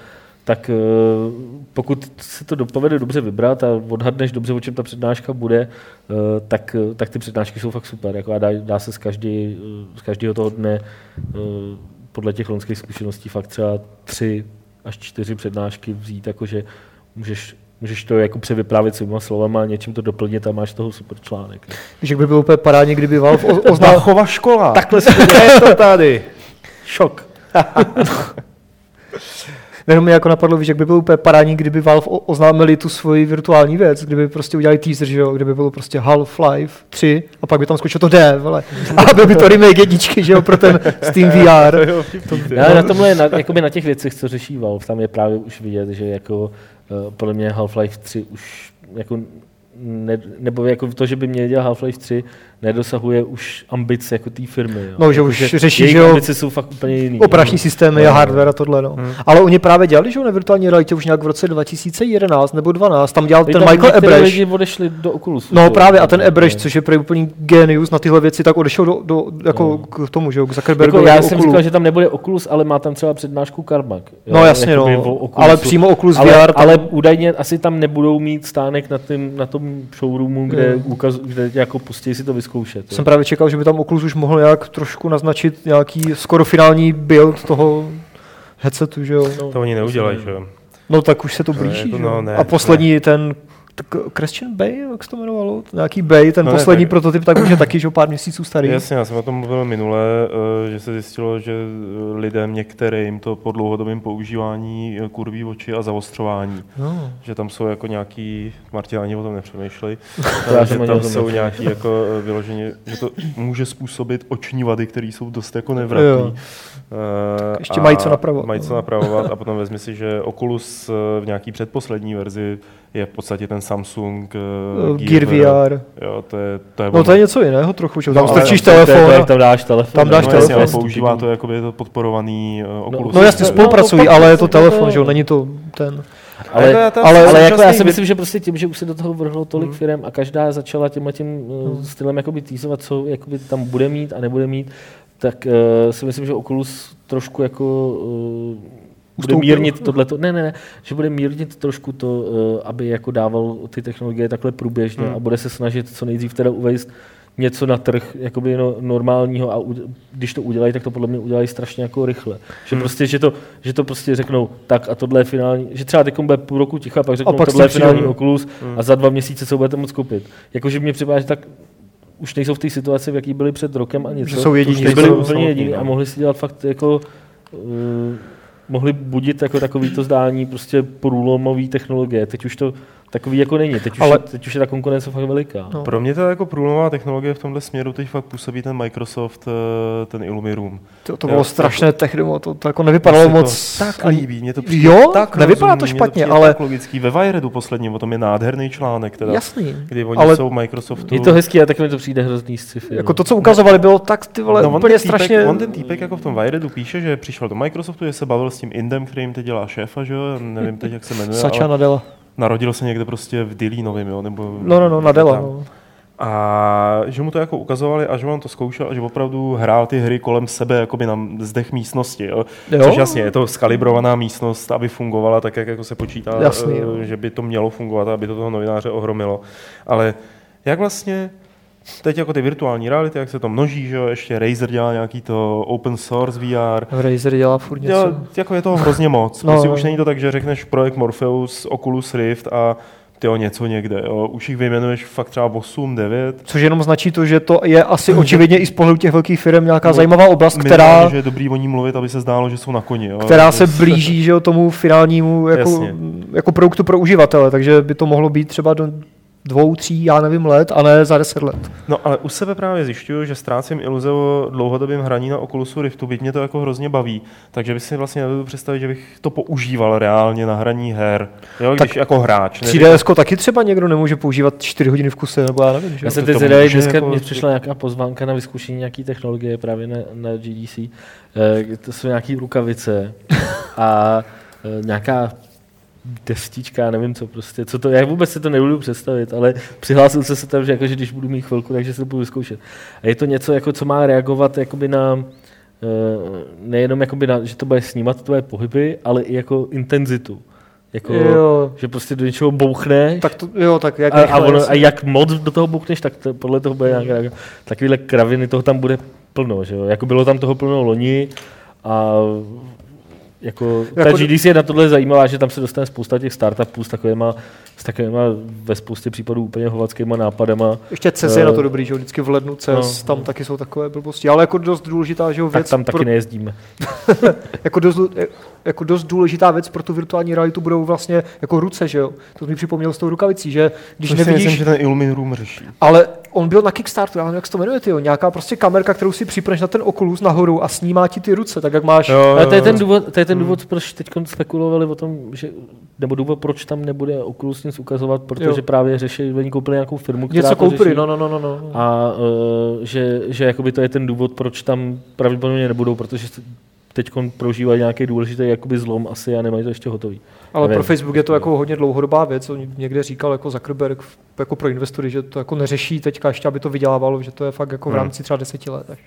tak eh, pokud se to dopovede dobře vybrat a odhadneš dobře, o čem ta přednáška bude, eh, tak, tak ty přednášky jsou fakt super. Jako a dá, dá se z, každý, eh, z každého toho dne eh, podle těch loňských zkušeností fakt třeba tři až čtyři přednášky vzít, jakože můžeš, můžeš to jako převyprávět svýma slovama a něčím to doplnit a máš z toho super článek. Víš, jak by byl úplně parádně, kdyby Valve o- oznámil... Bachova škola. Takhle se je to tady. Šok. Jenom mi jako napadlo, víš, jak by bylo úplně parádní, kdyby Valve oznámili tu svoji virtuální věc, kdyby prostě udělali teaser, že jo, kdyby bylo prostě Half-Life 3 a pak by tam skočilo to D, vole. A byl by to remake jedničky, že jo, pro ten Steam VR. Ty. Ale na tomhle, na, jakoby na těch věcech, co řeší Valve, tam je právě už vidět, že jako uh, podle mě Half-Life 3 už jako ne, nebo jako to, že by měl dělat Half-Life 3, nedosahuje už ambice jako té firmy. Jo. No, že jako, už řeší, jejich že jo, ambice jsou fakt úplně jiný. Operační jo. systémy No, a no. hardware a tohle, no. Hmm. Ale oni právě dělali, že jo, na virtuální realitě už nějak v roce 2011 nebo 12, tam dělal Teď ten tam Michael Ebreš. lidi odešli do Oculusu. No že právě a ten No, Ebreš, no. což je úplný genius na tyhle věci, tak odešel do, do jako No. k tomu, že jo, k Zuckerbergovi. Jako já do jsem říkal, že tam nebude Oculus, ale má tam třeba přednášku Carmack. jo, No jasně, no. Ale přímo Oculus VR ale údajně asi tam nebudou mít stánek na, tým, na tom showroomu, kde, Jo. ukaz, kde jako pustí si to vyzkoušet. Jo. Jsem právě čekal, že by tam Oculus už mohl nějak trošku naznačit nějaký skoro finální build toho headsetu, že jo. No, To oni neudělají, že jo. No tak už se to No, blíží, jako že no, ne, A poslední ten tak Christian Bay, jak se to jmenovalo? Nějaký Bay, ten No ne, poslední tak- prototyp, tak už je taky, že jo, pár měsíců starý. Jasně, já jsem o tom mluvil minule, eh, že se zjistilo, že eh, lidem některým to po dlouhodobém používání eh, kurví oči a zaostřování. No. Že tam jsou jako nějaký, Martin ani o tom nepřemýšlej, jsem že o tam jsou nějaký jako eh, vyloženě, že to může způsobit oční vady, které jsou dost jako Jo. Nevratný. Eh, Ještě a mají co napravovat, Mají no. co napravovat a potom vezmi si, že Oculus eh, v nějaký předposlední verzi je v podstatě ten Samsung Uh, eh, Gear VR. Jo, to je, to je No to je něco jiného trochu, že. Tam No, strčíš telefon. tam dáš telefon. Tam dáš no, telefon. jasně, ale Jasně, používá to jako by je to podporovaný uh, Oculus. No jasně, No, spolupracují, to pak ale je to telefon, že jo, není to ten. Ale, Ale ale, ale, jako já si myslím, že prostě tím, že už se do toho vrhlo tolik Hmm. firm a každá začala tímhle tím uh, stylem jakoby týzovat, co jakoby tam bude mít a nebude mít, tak uh, si myslím, že Oculus trošku jako uh, bude mírnit tohleto, ne, ne, ne, že bude mírnit trošku to, uh, aby jako dával ty technologie takhle průběžně Hmm. a bude se snažit co nejdřív teda uvést něco na trh jakoby no, normálního a u, když to udělají, tak to podle mě udělají strašně jako rychle. Že Hmm. prostě, že to, že to prostě řeknou, tak a tohle je finální, že třeba teď bude půl roku ticha, pak řeknou, pak tohle je finální. Oculus Hmm. a za dva měsíce se budete moct koupit. Jakože mě připadá, že tak už nejsou v té situaci, v jaký byli před rokem a něco. Že jsou jediní, Už byli jsou úplně jediní no. a mohli si dělat fakt jako uh, mohli budit jako takový to zdání prostě průlomový technologie. Teď už to takový jako není. Teď už, Ale- Ale... je, teď už je ta konkurence fakt veliká. No. Pro mě to je jako průlomová technologie v tomhle směru, teď fakt působí ten Microsoft, eh, ten Illumiroom. To, to Jo, bylo strašné techno, to, to jako nevypadalo moc. To tak líbí, mě to přijde Jo, tak nevypadá to rozumný, mně špatně, přijde ale tak logický. Ve Wiredu posledně, o tom je nádherný článek, teda, jasný. kdy oni ale jsou Microsoftu. Je to hezký, a tak mi to přijde hrozný sci-fi. Jako no. to, co ukazovali, bylo tak ty vole, No, on úplně ten týpek, strašně... On ten týpek jako v tom Wiredu píše, že přišel do Microsoftu, že se bavil s tím Indem, který jim teď dělá šéfa, že jo, nevím teď, jak se jmenuje, Sača ale Nadella. Narodil se někde prostě v Dilínovým, jo, nebo... No, no, no, Nadella. tam. No. A že mu to jako ukazovali a že on to zkoušel a že opravdu hrál ty hry kolem sebe jakoby na zdech místnosti. Jo? Jo? Což jasně, je to skalibrovaná místnost, aby fungovala tak, jak jako se počítá, Jasný, eh, jo. že by to mělo fungovat, aby to toho novináře ohromilo. Ale jak vlastně teď jako ty virtuální reality, jak se to množí, že jo? ještě Razer dělá nějaký to open source VR, Razer dělá furt něco. Jo, jako je toho hrozně moc. No, Prostě no. už není to tak, že řekneš projekt Morpheus, Oculus Rift a ty něco někde. Jo. Už jich vyjmenuješ fakt třeba 8, 9. Což jenom značí to, že to je asi očividně i z pohledu těch velkých firm nějaká No, zajímavá oblast, která, že je dobrý o ní mluvit, aby se zdálo, že jsou na koni. Jo. která se blíží že jo, tomu finálnímu jako, Jasně. jako produktu pro uživatele, takže by to mohlo být třeba do dvou, tří, já nevím, let, a ne za deset let. No ale u sebe právě zjišťuju, že ztrácím iluze o dlouhodobém hraní na Oculusu Riftu, byť mě to jako hrozně baví, takže bych si vlastně nedovedu představit, že bych to používal reálně na hraní her, jo, když Tak jako hráč. ne- 3DS taky třeba někdo nemůže používat 4 hodiny v kuse, nebo já nevím. Že? Já jsem teď zvědavý, dneska jako- mě přišla nějaká pozvánka na vyzkoušení nějaký technologie právě na, na GDC. Eh, To jsou nějaké rukavice a eh, nějaká destička, nevím co prostě, co to, já vůbec si to nebudu představit, ale přihlásil jsem se tam, že, jako, že když budu mít chvilku, takže se to budu vyzkoušet. A je to něco, jako, co má reagovat jakoby na, eh, nejenom jakoby na, že to bude snímat tvoje pohyby, ale i jako intenzitu. Jako, Jo. že prostě do něčeho bouchneš Tak to, jo, tak jak a, a, ono, a jak moc do toho bouchneš, tak to, podle toho bude nějak reagovat. Takovýhle kraviny, toho tam bude plno, že jo? Jako bylo tam toho plno loni a jako, ta Jako- GDC je na tohle zajímavá, že tam se dostane spousta těch startupů s takovýma, s takovýma ve spoustě případů úplně hovackýma nápadama. Ještě CES je Eh, na to dobrý, že jo, vždycky v lednu CES, no. tam taky jsou takové blbosti, ale jako dost důležitá, že jo, Tak věc, tam taky pro, nejezdíme. jako, dost, jako dost důležitá věc pro tu virtuální realitu budou vlastně jako ruce, že jo, to mi připomněl s tou rukavicí, že když si nevidíš, myslím, že ten Illumin Room řeší. ale on byl na Kickstarteru, já nevím, jak se to jmenuje, tyjo, nějaká prostě kamerka, kterou si připneš na ten Oculus nahoru a snímá ti ty ruce, tak jak máš, Jo, Ale to je jo, ten jo. důvod, to je ten důvod proč teď spekulovali o tom, že, nebo důvod, proč tam nebude Oculus nic ukazovat, protože Jo. právě řeší, oni koupili nějakou firmu, která něco koupili, řeší. no, no, no, no, no. A uh, že, že jakoby to je ten důvod, proč tam pravděpodobně nebudou, protože teď prožívají nějaký důležitý jakoby zlom asi a nemají to ještě hotový. Ale nevím. pro Facebook je to jako hodně dlouhodobá věc. On někde říkal jako Zuckerberg jako pro investory, že to jako neřeší teďka ještě, aby to vydělávalo, že to je fakt jako v Hmm. rámci třeba deseti let. Až.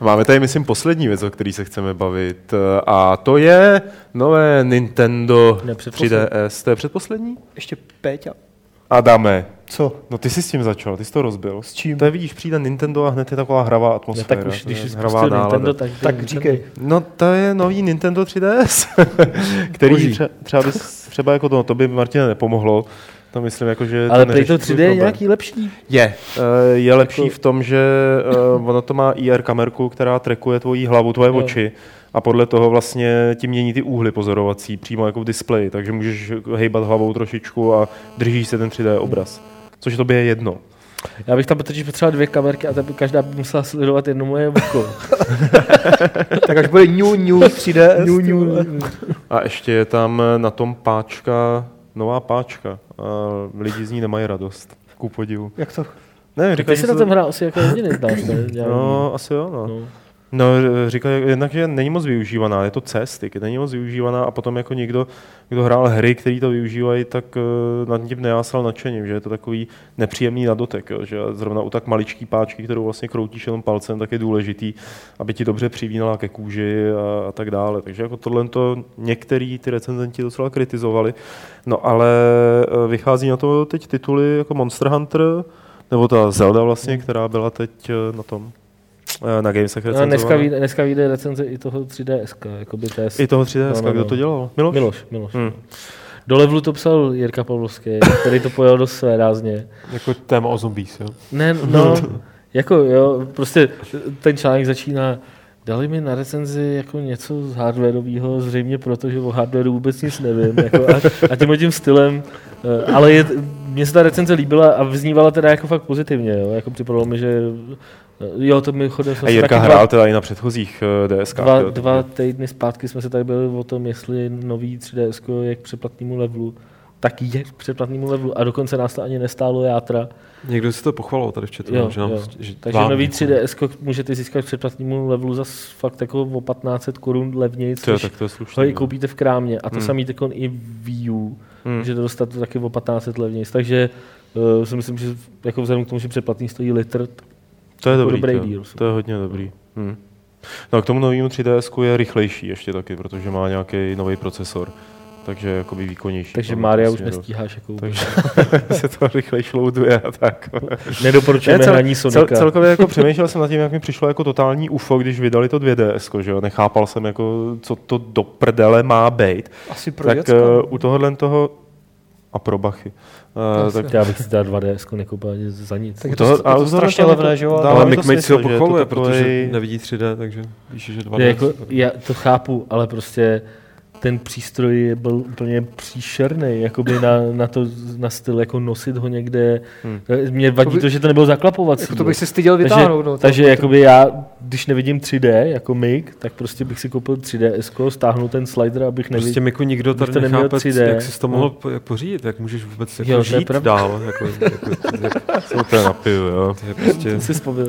Máme tady, myslím, poslední věc, o který se chceme bavit. eh, A to je nové Nintendo Ne, předposlední. 3DS. To je předposlední? Ještě Péťa. Adame, Co? no ty jsi s tím začal, ty jsi to rozbil. S čím? To je, vidíš, přijde Nintendo a hned je taková hravá Ne, atmosféra. tak už, když jsi hravá spustil nálada. Nintendo, tak, Tak Nintendo. říkej. No to je nový Nintendo 3DS, který Boží. tře- třeba, bys, třeba jako to, to by Martine nepomohlo. To myslím, jako, že Ale to to neřeší 3D tvůj je nějaký lepší. Je. Eh, Je lepší Jako- v tom, že eh, ono to má IR kamerku, která trekuje tvoji hlavu, tvoje Jo. oči a podle toho vlastně ti mění ty úhly pozorovací přímo jako v displeji, takže můžeš hejbat hlavou trošičku a držíš se ten 3D obraz. Což tobě je jedno. Já bych tam totiž potřeboval dvě kamerky a ta by každá by musela sledovat jedno moje oko. Tak až bude new, new 3DS. Ňu, ty ňu, vole. ňu. A ještě je tam na tom páčka, nová páčka. A lidi z ní nemají radost. Ku podivu. Jak to? Ne, říkají, ty že si na tom hrál asi jako jediný z nás, ne? Já No, asi jo, no. no. No, říkají jednak, že není moc využívaná, je to C-stick, není moc využívaná a potom jako někdo, kdo hrál hry, který to využívají, tak uh, nad tím nejásal nadšením, že je to takový nepříjemný na dotek, jo, že zrovna u tak maličký páčky, kterou vlastně kroutíš jenom palcem, tak je důležitý, aby ti dobře přivínala ke kůži a, a tak dále. Takže jako tohle to některý ty recenzenti docela kritizovali, no ale eh, vychází na to teď tituly jako Monster Hunter, nebo ta Zelda vlastně, která byla teď eh, na tom eh, na Gamesech No, dneska, vyjde, dneska vyjde recenze i toho 3DS, jakoby to je I toho 3DS, No, no, kdo no. to dělal? Miloš? Miloš, Miloš. Hmm. Do levelu to psal Jirka Pavlovský, který to pojel dost své rázně. Jako téma o zombies, jo? Ne, no, jako jo, prostě ten článek začíná, dali mi na recenzi jako něco z hardwareového, zřejmě proto, že o hardwareu vůbec nic nevím. Jako a, a tím tím stylem, eh, ale je, mně se ta recenze líbila a vyznívala teda jako fakt pozitivně. Jo, jako připadalo mi, že eh, jo, to mi chodil A Jirka hrál teda i na předchozích uh, DSK. dva, dva týdny zpátky jsme se tady byli o tom, jestli nový 3DS je k přeplatnému levelu, tak je k přeplatnému levelu a dokonce nás to ani nestálo játra. Někdo si to pochvaloval tady v chatu, Jo, že nám, jo. že Takže vám- nový 3DS můžete získat k předplatnému levelu za fakt jako o 1500 korun levněji, To je, což tak to je ho slušný. i no. koupíte v krámě. A to Hmm. samý teď i Wii U, Hmm. můžete dostat to taky o 1500 levněji. Takže uh, si myslím, že jako vzhledem k tomu, že předplatný stojí litr, To je jako dobrý, dobrý to, deal. to je hodně dobrý. Hmm. No a k tomu novému 3DS je rychlejší ještě taky, protože má nějaký nový procesor. Takže jakoby výkonnější. takže Mária už nestíháš. Jako Takže se to rychleji loaduje a tak. Nedoporučujeme cel- hraní Cel, Sonika. celkově jako přemýšlel jsem nad tím, jak mi přišlo jako totální UFO, když vydali to 2DS, že jo? Nechápal jsem, jako, co to do prdele má být. Asi pro tak děcka. uh, u tohohle toho a pro bachy. Uh, tak Já bych si dal 2DS nekoupil ani za nic. Tak to, to u tohohle strašně to levné, že jo? ale- mi Ale to Mick Mate si ho to pochvaluje, protože nevidí 3D, takže píše, že 2D. Je jako, já to chápu, ale prostě ten přístroj byl úplně příšerný, jakoby na, na, to, na styl jako nosit ho někde. Hmm. Mě vadí To by- to, že to nebylo zaklapovací. Jako to bych si styděl takže, vytáhnout. No, takže to, jakoby já, když nevidím 3D jako Mig, tak prostě bych si koupil 3DS, stáhnul ten slider, abych neviděl. Prostě Miku nikdo tady to neměl nechápe, 3D. jak jsi to mohl po- jak pořídit, jak můžeš vůbec jako Jo, to je žít pravda. dál. Jako, jako, jak, Co to je na pivu, jo? to je prostě si vzpomněl.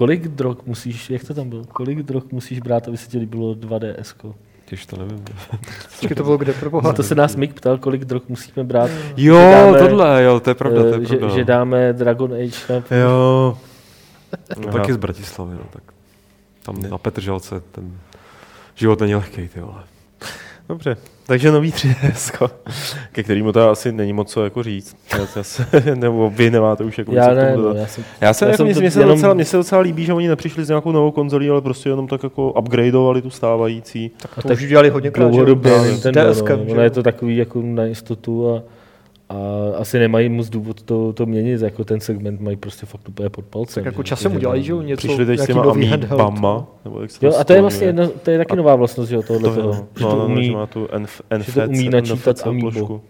Kolik drog musíš, jak to tam bylo, kolik drog musíš brát, aby se ti líbilo 2DS? Když to nevím. Počkej, to bylo kde pro boha? To se nás Mik ptal, kolik drog musíme brát. Jo, Že dáme, tohle, jo, to je pravda, to je eh, že, pravda. že dáme Dragon Age na Jo. To pak je z Bratislavy, no, tak tam na Petržalce ten život není lehký, ty vole. Dobře, takže nový 3DS, ke kterému to asi není moc co jako říct. Já, já se, nebo vy nemáte už jako Já ne, no, já jsem, Já se, Já jako, jsem mně, to se jenom- docela, mně se docela líbí, že oni nepřišli s nějakou novou konzolí, ale prostě jenom tak jako upgradeovali tu stávající. Tak to už udělali hodně krát, že dlouhodobě S Nintendo, no. Ono jo? je to takový jako na jistotu a, a asi nemají moc důvod to, to měnit, jako ten segment mají prostě fakt úplně pod palcem. Tak jako časem udělají, že jo, něco, Přišli teď s těma. Amiibama, nebo jak se to Jo, a to je vlastně jedna, to je taky nová vlastnost, že jo, tohle to, toho, jo. že no, to no, no, umí, že má tu NF, že to umí načítat Amiibo. plošku.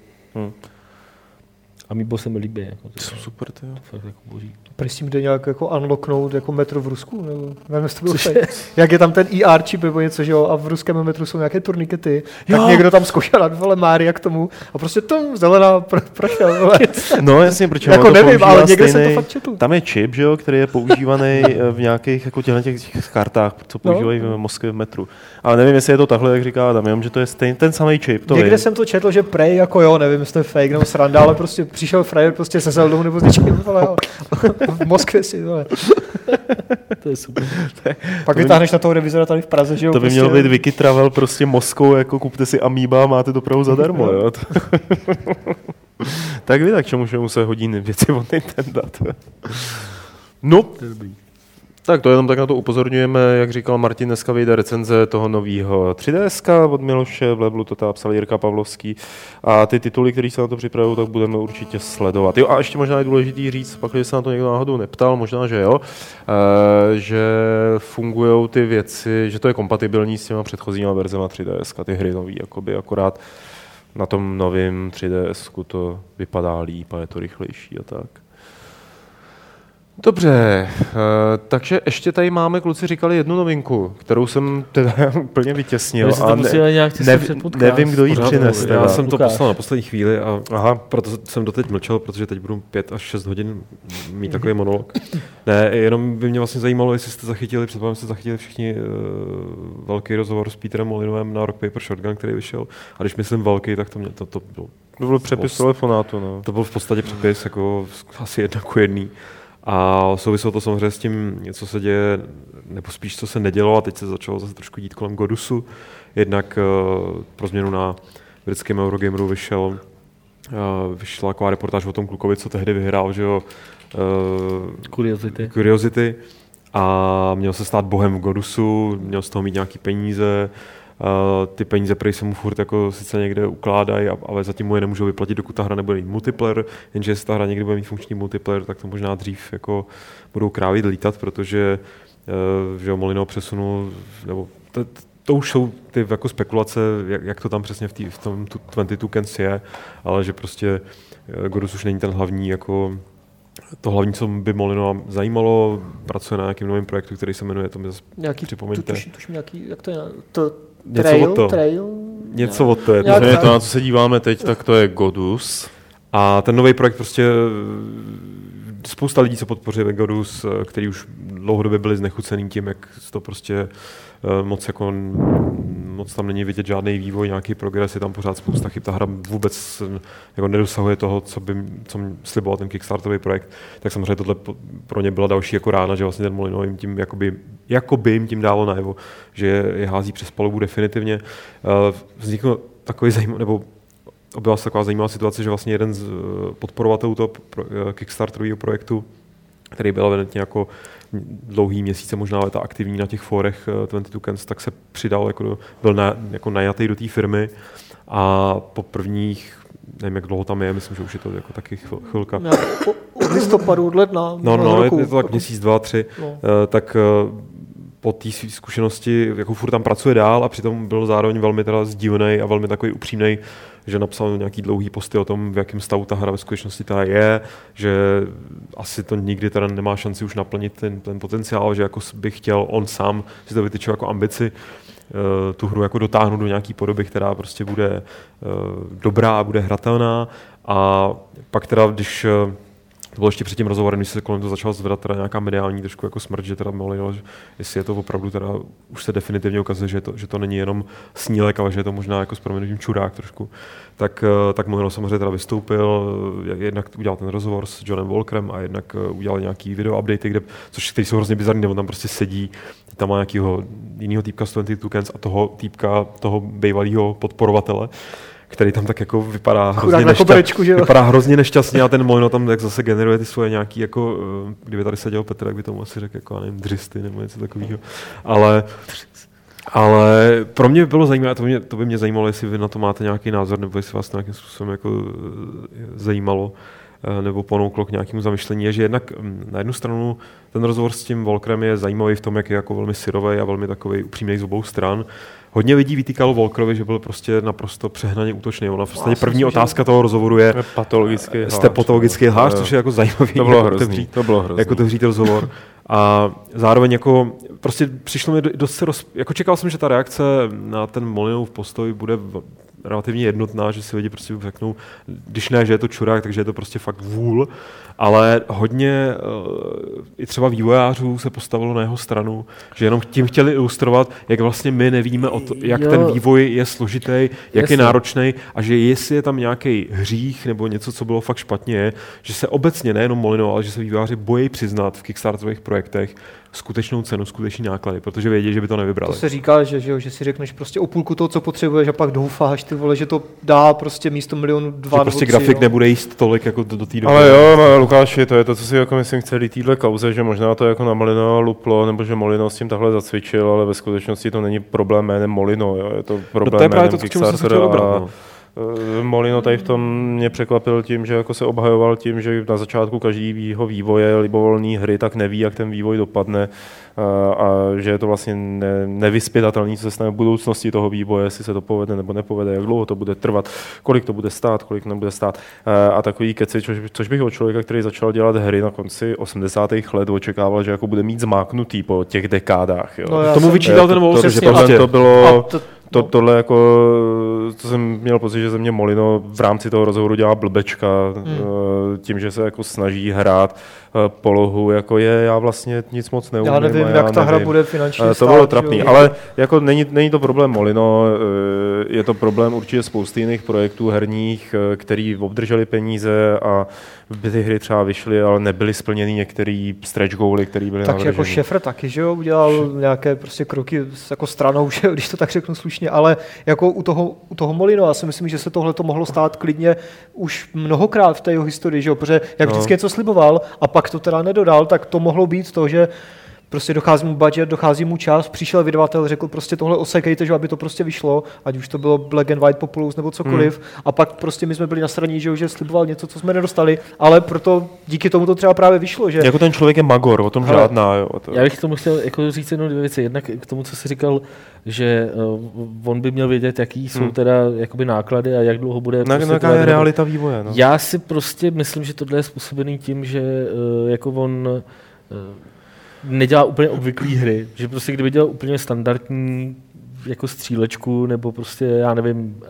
Hm. Amiibo se mi líbí, jako to, Jsou super, to jo. to fakt jako boží. Tím jde nějak jako unlocknout jako metro v Rusku, nebo nevím, jestli to bylo. Jak je tam ten ER čip nebo něco, že jo, a v ruském metru jsou nějaké turnikety, tak Jo. někdo tam zkoušel nad vole Mária k tomu a prostě tom zelená pro, prošel, vole. No jasně, proč Jako nevím, ale někde jsem to stejnej- fakt četl. Tam je čip, že jo, který je používaný eh, v nějakých jako těchto těch kartách, co No. používají v Moskvě v metru. Ale nevím, jestli je to takhle, jak říká Adam, jenom, že to je stejný, ten samý čip, to Někde vím. jsem to četl, že Prey jako jo, nevím, jestli to je fake nebo sranda, ale prostě přišel frajer prostě se Zeldou nebo s něčím, vole, jo. v Moskvě si, vole. To je super. Pak by- vytáhneš na toho revizora tady v Praze, že jo. To by prostě, mělo být Wiki Travel prostě Moskou, jako kupte si Amiiba a máte dopravu zadarmo, jo. tak vy tak čemu všemu se hodí věci od Nintendo. to je. No, To je dobrý. Tak to jenom tak na to upozorňujeme, jak říkal Martin, dneska vyjde recenze toho nového 3DS od Miloše, v Leblu to teda psal Jirka Pavlovský a ty tituly, které se na to připravují, tak budeme určitě sledovat. Jo a ještě možná je důležitý říct, pak když se na to někdo náhodou neptal, možná, že jo, eh, že fungují ty věci, že to je kompatibilní s těma předchozíma verzema 3DS, ty hry nový, jakoby akorát na tom novém 3DS to vypadá líp a je to rychlejší a tak. Dobře, eh, takže ještě tady máme, kluci říkali jednu novinku, kterou jsem teda úplně vytěsnil. A musíme nějak nev- nevím, kdo ji nevím. Já jsem to poslal na poslední chvíli a Aha, proto jsem doteď mlčel, protože teď budu 5 až 6 hodin mít takový monolog. Ne, jenom by mě vlastně zajímalo, jestli jste zachytili, předpokládám, jste zachytili všichni uh, velký rozhovor s Peterem Molinovem na Rock Paper Shotgun, který vyšel. A když myslím velký, tak to, mě, to, to bylo to byl přepis telefonátu, no. To byl v podstatě přepis jako asi jedna ku jedný. A souviselo to samozřejmě s tím, co se děje, nebo spíš co se nedělo a teď se začalo zase trošku dít kolem Godusu. Jednak uh, pro změnu na britském Eurogameru vyšel, uh, vyšla taková reportáž o tom klukovi, co tehdy vyhrál, že jo, uh, Kuriozity. Curiosity a měl se stát bohem v Godusu, měl z toho mít nějaký peníze, Uh, ty peníze prý se mu furt jako sice někde ukládají, ale zatím mu je nemůžou vyplatit, dokud ta hra nebude mít multiplayer, jenže jestli ta hra někdy bude mít funkční multiplayer, tak to možná dřív jako budou krávit lítat, protože uh, že Molino přesunul, nebo to, to už jsou ty jako spekulace, jak, jak to tam přesně v, tý, v tom tu 22 Cans je, ale že prostě uh, Godus už není ten hlavní jako to hlavní, co by Molino zajímalo, pracuje na nějakém novém projektu, který se jmenuje, to mi zase Nějaký, Připomeňte. tuším, tuším nějaký, jak to je, to, Něco trail, od toho. trail, něco od to je. Nějak- To je to, na co se díváme teď, tak to je Godus. A ten nový projekt prostě spousta lidí, co podpořili Godus, eh, který už dlouhodobě byli znechucený tím, jak to prostě moc jako moc tam není vidět žádný vývoj, nějaký progres, je tam pořád spousta chyb, ta hra vůbec eh, jako nedosahuje toho, co by co sliboval ten Kickstarterový projekt, tak samozřejmě tohle pro ně byla další jako rána, že vlastně ten Molino jim tím jakoby, jakoby jim tím dalo najevo, že je, hází přes palubu definitivně. Eh, Vznikl takový zajímavý, nebo byla se taková zajímavá situace, že vlastně jeden z eh, podporovatelů toho eh, Kickstarterového projektu, který byl evidentně jako dlouhý měsíce, možná léta aktivní na těch fórech eh, 22 Cans, tak se přidal, jako, do- byl na, jako najatý do té firmy a po prvních, nevím, jak dlouho tam je, myslím, že už je to jako taky chvil, chvilka. po- od listopadu, od ledna. No, no, je, roku, je to tak měsíc, dva, tři, No. Eh, tak eh, po té zkušenosti jako furt tam pracuje dál a přitom byl zároveň velmi teda a velmi takový upřímný, že napsal nějaký dlouhý posty o tom, v jakém stavu ta hra ve skutečnosti teda je, že asi to nikdy teda nemá šanci už naplnit ten, ten potenciál, že jako by chtěl on sám si to vytyčil jako ambici, eh, tu hru jako dotáhnout do nějaké podoby, která prostě bude eh, dobrá a bude hratelná. A pak teda, když eh, to bylo ještě před tím rozhovorem, když se kolem toho začala zvedat teda nějaká mediální trošku jako smrt, že teda Molino, že jestli je to opravdu teda, už se definitivně ukazuje, že to, že to není jenom snílek, ale že je to možná jako s proměnutím čurák trošku, tak, eh, tak Molino samozřejmě teda vystoupil, eh, jednak udělal ten rozhovor s Johnem Walkerem a jednak eh, udělal nějaký video updaty, kde, což který jsou hrozně bizarní, nebo tam prostě sedí, tam má nějakého jiného týpka z 22 Cans a toho týpka, toho bývalého podporovatele který tam tak jako vypadá hrozně, koberečku, že jo? vypadá hrozně nešťastně a ten Molino tam tak zase generuje ty svoje nějaký, jako, eh, kdyby tady seděl Petr, tak by tomu asi řekl, jako, nevím, dřisty nebo něco takového. Ale, ale pro mě bylo zajímavé, to, mě, to by mě zajímalo, jestli vy na to máte nějaký názor, nebo jestli vás to nějakým způsobem jako eh, zajímalo nebo ponouklo k nějakému zamyšlení, je, že jednak hm, na jednu stranu ten rozhovor s tím Volkrem je zajímavý v tom, jak je jako velmi syrový a velmi takový upřímný z obou stran. Hodně lidí vytýkalo Volkerovi, že byl prostě naprosto přehnaně útočný. Ona vlastně první otázka toho rozhovoru je, patologický jste patologický hlář, což je jako zajímavý. To bylo jako hrozný, otevřít, to bylo hrozný. Jako otevřít rozhovor. A zároveň jako, prostě přišlo mi dost se roz, jako čekal jsem, že ta reakce na ten Molinův postoj bude relativně jednotná, že si lidi prostě řeknou, když ne, že je to čurák, takže je to prostě fakt vůl, ale hodně uh, i třeba vývojářů se postavilo na jeho stranu, že jenom tím chtěli ilustrovat, jak vlastně my nevíme, o to, jak Jo. ten vývoj je složitý, jak Jasně. je náročný a že jestli je tam nějaký hřích nebo něco, co bylo fakt špatně, je, že se obecně nejenom Molino, ale že se vývojáři bojí přiznat v Kickstarterových projektech skutečnou cenu, skutečný náklady, protože vědí, že by to nevybrali. To se říká, že, že, jo, že si řekneš prostě o půlku toho, co potřebuješ a pak doufáš, ty vole, že to dá prostě místo milionu dva že prostě tři, grafik no. nebude jíst tolik jako do, do té doby. Ale jo, no, Lukáši, to je to, co si jako myslím celý týhle kauze, že možná to jako na Molino luplo, nebo že Molino s tím takhle zacvičil, ale ve skutečnosti to není problém jménem Molino, jo? je to no problém to je právě to, k čemu jsem se chtěl No. Eh, Molino tady v tom mě překvapil tím, že jako se obhajoval tím, že na začátku každého vývoje libovolné hry tak neví, jak ten vývoj dopadne a, a že je to vlastně ne, nevyspětatelný, co se stane v budoucnosti toho vývoje, jestli se to povede nebo nepovede, jak dlouho to bude trvat, kolik to bude stát, kolik nebude stát a, a takový keci, což, což bych od člověka, který začal dělat hry na konci 80. let, očekával, že jako bude mít zmáknutý po těch dekádách. Jo. No, já Tomu vyčítal to- ten to- to- že přesně, prostě... to bylo... To, To, no. tohle jako, to jsem měl pocit, že ze mě Molino v rámci toho rozhovoru dělá blbečka hmm. tím, že se jako snaží hrát eh, polohu, jako je, já vlastně nic moc neumím. já nevím, a jak ta hra nevím. bude finančně Eh, stát. To bylo trapný, jo. ale jako není, není to problém Molino, eh, je to problém určitě spousty jiných projektů herních, eh, který obdrželi peníze a by ty hry třeba vyšly, ale nebyly splněny některé stretch goaly, které byly Tak jako. Šefr taky, že jo, udělal nějaké prostě kroky s jako stranou, že jo, když to tak řeknu slušně, ale jako u toho, u toho Molino, já si myslím, že se tohle to mohlo stát klidně už mnohokrát v té jeho historii, že jo, protože jak No. vždycky něco sliboval a pak to teda nedodal, tak to mohlo být to, že prostě dochází mu budget, dochází mu čas, přišel vydavatel, řekl prostě tohle osekejte, že aby to prostě vyšlo, ať už to bylo Black and White Populous nebo cokoliv, hmm. a pak prostě my jsme byli na straně, že, že sliboval něco, co jsme nedostali, ale proto díky tomu to třeba právě vyšlo, že Jako ten člověk je magor, o tom Hele, žádná. Jo, to... Já bych k tomu chtěl jako říct jenom dvě věci. Jednak k tomu, co jsi říkal, že uh, on by měl vědět, jaký jsou Hmm. teda jakoby náklady a jak dlouho bude Na, prostě na jaká trvat je realita vývoje. No. Já si prostě myslím, že tohle je způsobený tím, že uh, jako on uh, nedělá úplně obvyklý hry. Že prostě kdyby dělal úplně standardní jako střílečku nebo prostě, já nevím,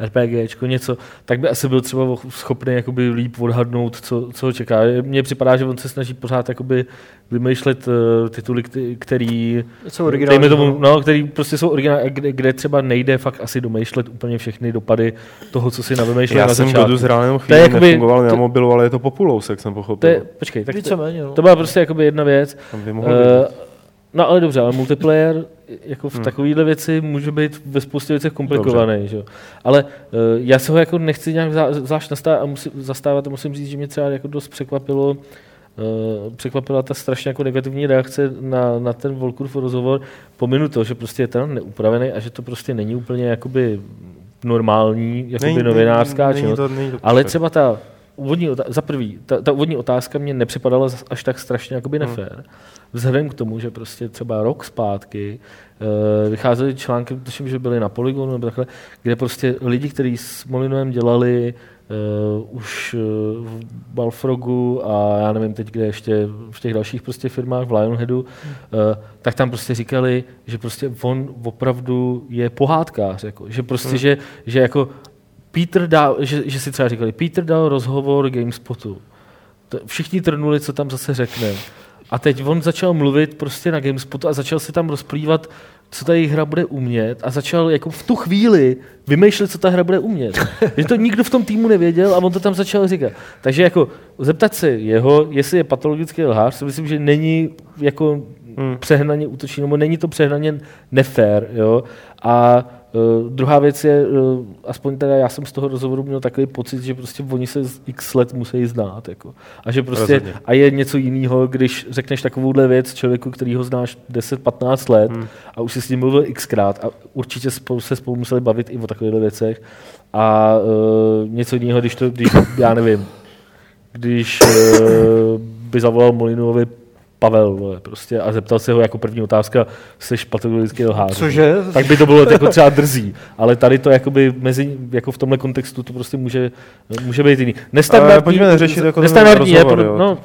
RPGčko, něco, tak by asi byl třeba schopný jakoby líp odhadnout, co, co ho čeká. Mně připadá, že on se snaží pořád jakoby vymýšlet uh, tituly, kte- který, jsou originální. tomu, no, který prostě jsou originální, kde, kde třeba nejde fakt asi domýšlet úplně všechny dopady toho, co si navymýšlel Já na jsem začátku. Godu zhrál jenom To je chvíli, jakoby- nefungoval na mobilu, ale je to populous, jak jsem pochopil. je, počkej, tak to, Víceméně, no. to byla prostě jakoby jedna věc. Uh, no ale dobře, ale multiplayer jako v Hmm. takovéhle věci může být ve spoustě věcech komplikovaný. Že? Ale uh, já se ho jako nechci nějak zá- zvlášť nastávat a musím, zastávat a musím říct, že mě třeba jako dost překvapilo, Uh, překvapila ta strašně jako negativní reakce na, na ten Volkurf rozhovor. Pominu to, že prostě je ten neupravený a že to prostě není úplně jakoby normální jakoby Není- novinářská není činnost. to, není to Ale třeba ta úvodní za prvý, ta, ta úvodní otázka mě nepřipadala až tak strašně jakoby Hmm. Vzhledem k tomu, že prostě třeba rok zpátky uh, vycházely články, tuším, že byly na Polygonu nebo takhle, kde prostě lidi, kteří s Molinoem dělali uh, už uh, v Balfrogu a já nevím teď, kde ještě v těch dalších prostě firmách, v Lionheadu, uh, tak tam prostě říkali, že prostě on opravdu je pohádkář, jako, že prostě, Hmm. že, že jako Peter dal, že, že si třeba říkali, Peter dal rozhovor GameSpotu. To, všichni trnuli, co tam zase řekne. A teď on začal mluvit prostě na GameSpotu a začal si tam rozplývat, co ta hra bude umět a začal jako v tu chvíli vymýšlet, co ta hra bude umět. že to nikdo v tom týmu nevěděl a on to tam začal říkat. Takže jako zeptat se jeho, jestli je patologický lhář, si myslím, že není jako hmm. přehnaně útočný, nebo není to přehnaně nefér. Jo? A Uh, druhá věc je, uh, aspoň teda já jsem z toho rozhovoru měl takový pocit, že prostě oni se z x let musí znát. Jako. A že prostě, Rozhodně. a je něco jiného, když řekneš takovouhle věc člověku, který ho znáš 10-15 let hmm. a už si s ním mluvil xkrát a určitě spolu, se spolu museli bavit i o takových věcech. A uh, něco jiného, když to, když, já nevím, když uh, by zavolal Molinovi Pavel, vole, prostě, a zeptal se ho jako první otázka, jsi patologický lhář. Cože? Tak by to bylo jako třeba drzí, ale tady to jakoby mezi, jako v tomhle kontextu to prostě může, může být jiný. Nestandardní, pojďme neřešit jako nestandardní je, pro, no,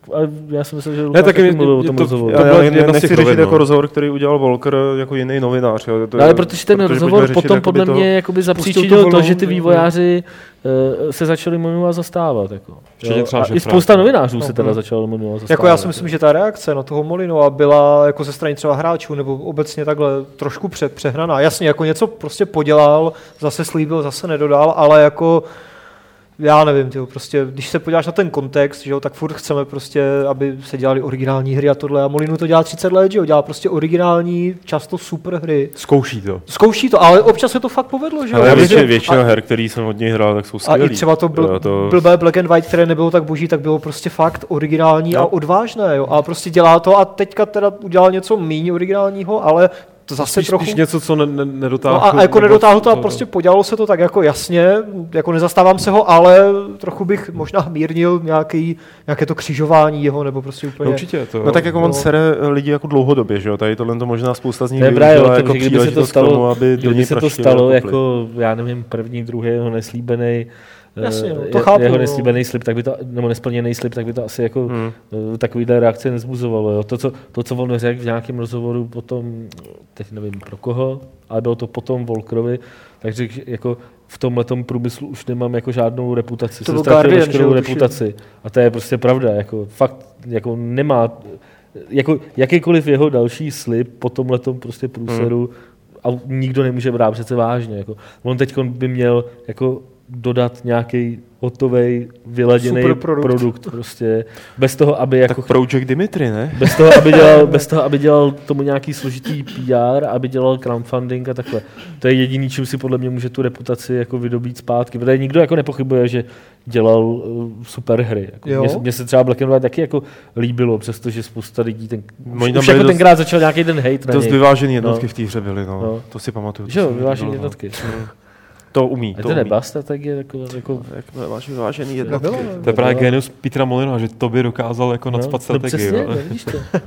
tak, ale já jsem myslel, že Lukáš ne, taky mluvil o tom to, rozhovoru. Já, já, já nechci řešit rovin, jako no. rozhovor, který udělal Volker jako jiný novinář. Jo. To, no, ale protože ten protože rozhovor potom podle mě jakoby zapříčinil to, to, že ty vývojáři uh, se začali Monua zastávat. Jako. třeba, a I spousta novinářů no, se teda no. začalo Monua zastávat. Jako já si myslím, že ta reakce na toho Molinova byla jako ze strany třeba hráčů nebo obecně takhle trošku pře- přehnaná. Jasně, jako něco prostě podělal, zase slíbil, zase nedodal, ale jako já nevím, tyjo, prostě, když se podíváš na ten kontext, že jo, tak furt chceme prostě, aby se dělali originální hry a tohle. A Molinu to dělá 30 let, že jo, dělá prostě originální, často super hry. Zkouší to. Zkouší to, ale občas se to fakt povedlo, že jo. Ale většina, většina her, který jsem od něj hrál, tak jsou skvělý. A i třeba to, byl, to... blbé Black and White, které nebylo tak boží, tak bylo prostě fakt originální no. a odvážné, jo. A prostě dělá to a teďka teda udělal něco méně originálního, ale to zase spíš, trochu... Spíš něco, co ne, ne, nedotáhl. No a, a jako nedotáhl to a prostě podělalo se to tak jako jasně, jako nezastávám se ho, ale trochu bych možná mírnil nějaký, nějaké to křižování jeho, nebo prostě úplně... No určitě to. No tak jako no. on sere lidi jako dlouhodobě, že jo, tady tohle to možná spousta z nich využila jako kdyby se to stalo, tomu, aby kdyby se to stalo jako, já nevím, první, druhý jeho neslíbený Jasně, no, to chápu, jeho no. neslíbený slib, tak by to, nebo nesplněný slib, tak by to asi jako hmm. Eh, takovýhle reakce nezbuzovalo. Jo. To, co, to, co on řekl v nějakém rozhovoru potom, teď nevím pro koho, ale bylo to potom Volkerovi, tak řekl, jako v tomhle průmyslu už nemám jako žádnou reputaci. To ztratil veškerou reputaci. A to je prostě pravda. Jako, fakt jako nemá, jako jakýkoliv jeho další slib po tomhle prostě průseru hmm. a nikdo nemůže brát přece vážně. Jako. On teď by měl jako dodat nějaký hotový, vyladěný produkt. produkt. prostě. Bez toho, aby jako... Tak Project Dimitri, ne? Bez toho, aby dělal, bez toho, aby dělal tomu nějaký složitý PR, aby dělal crowdfunding a takhle. To je jediný, čím si podle mě může tu reputaci jako vydobít zpátky. Protože nikdo jako nepochybuje, že dělal uh, super hry. Jako mně, mně, se třeba Black and White taky jako líbilo, přestože spousta lidí ten, už, už jako dost, tenkrát začal nějaký ten hate Dost vyvážený jednotky no. v té hře byly, no. no. To si pamatuju. Že jo, vyvážený jednotky. No to umí. A to, to nebyla strategie jako, jako, jako váž, vážený jedno. No, to je právě genius Petra Molina, že to by dokázal jako no, nadspat strategii. No, přesně, to.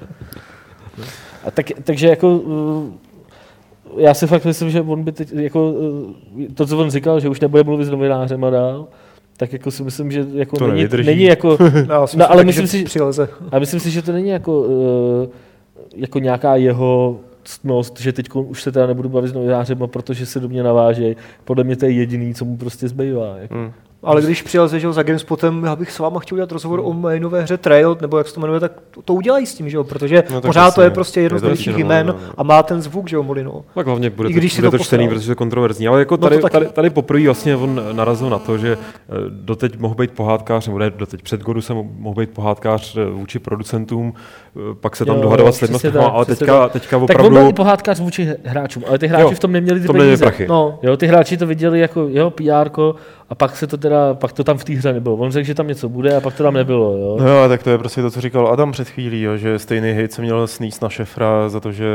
A tak, takže jako uh, já si fakt myslím, že on by teď, jako, uh, to, co on říkal, že už nebude mluvit s novinářem a dál, tak jako si myslím, že jako to není, není jako, no, no, ale myslím si, přileze. ale myslím si, že to není jako, uh, jako nějaká jeho ctnost, že teď už se teda nebudu bavit s novinářem, protože se do mě navážejí. Podle mě to je jediný, co mu prostě zbývá. Jako. Hmm. Ale když přijel že za GameSpotem, já bych s váma chtěl udělat rozhovor o mé nové hře Trail, nebo jak se to jmenuje, tak to, to udělají s tím, že jo? protože no, pořád jasně, to je prostě jedno z největších jmén no, no. a má ten zvuk, že jo, Molino. Tak hlavně bude, I když to, bude to, to čtený, protože je kontroverzní. Ale jako tady, no tady, tady, poprvé vlastně on narazil na to, že eh, doteď mohl být pohádkář, nebo ne, doteď před Godu jsem mohl být pohádkář eh, vůči producentům, eh, pak se tam jo, dohadovat s lidmi, ale teďka, teďka opravdu... Tak on byl pohádkář vůči hráčům, ale ty hráči v tom neměli ty peníze. No, jo, ty hráči to viděli jako jeho PR a pak se to teda, pak to tam v té hře nebylo. On řekl, že tam něco bude a pak to tam nebylo. Jo? No jo, tak to je prostě to, co říkal Adam před chvílí, jo, že stejný hejt se měl sníst na šefra za to, že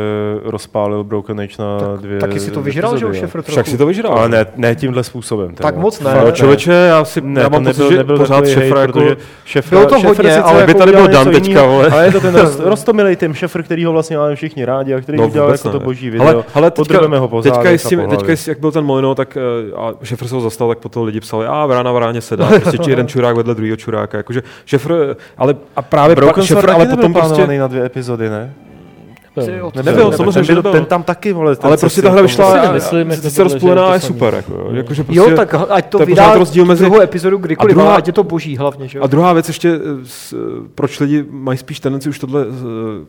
rozpálil Broken Age na tak, dvě Taky si to vyžral, že šefr trochu. Však si to vyžral. Ale ne, ne tímhle způsobem. Teda. Tak moc ne. No, člověče, já si ne, já mám nebyl, že nebyl pořád šefr, jako, šefr, bylo to hodně, ale by tady byl Dan teďka, Ale je to ten rostomilý tým šefr, který ho vlastně máme všichni rádi a který no, udělal jako to boží video. Ale teďka, teďka, jak byl ten Molino, tak eh, a šefr se ho zastal, tak potom lidi psali, a brána bráně se dá, prostě jeden čurák vedle druhého čuráka, jakože šefr, ale a právě Broken Šefr, ale potom prostě... na dvě epizody, ne? Nebyl, ten- samozřejmě, ten, že byl, ten tam taky, vole. Ten Ale se prostě ta hra jako- vyšla a, nemyslím, a jako že je rozpůlená to je super. Jako, jakože prostě, Jo, tak ať to vydá rozdíl mezi- druhou epizodu kdykoliv, A druhá- ať je to boží hlavně, že jo? A druhá věc ještě, eh, s, eh, proč lidi mají spíš tendenci už tohle eh,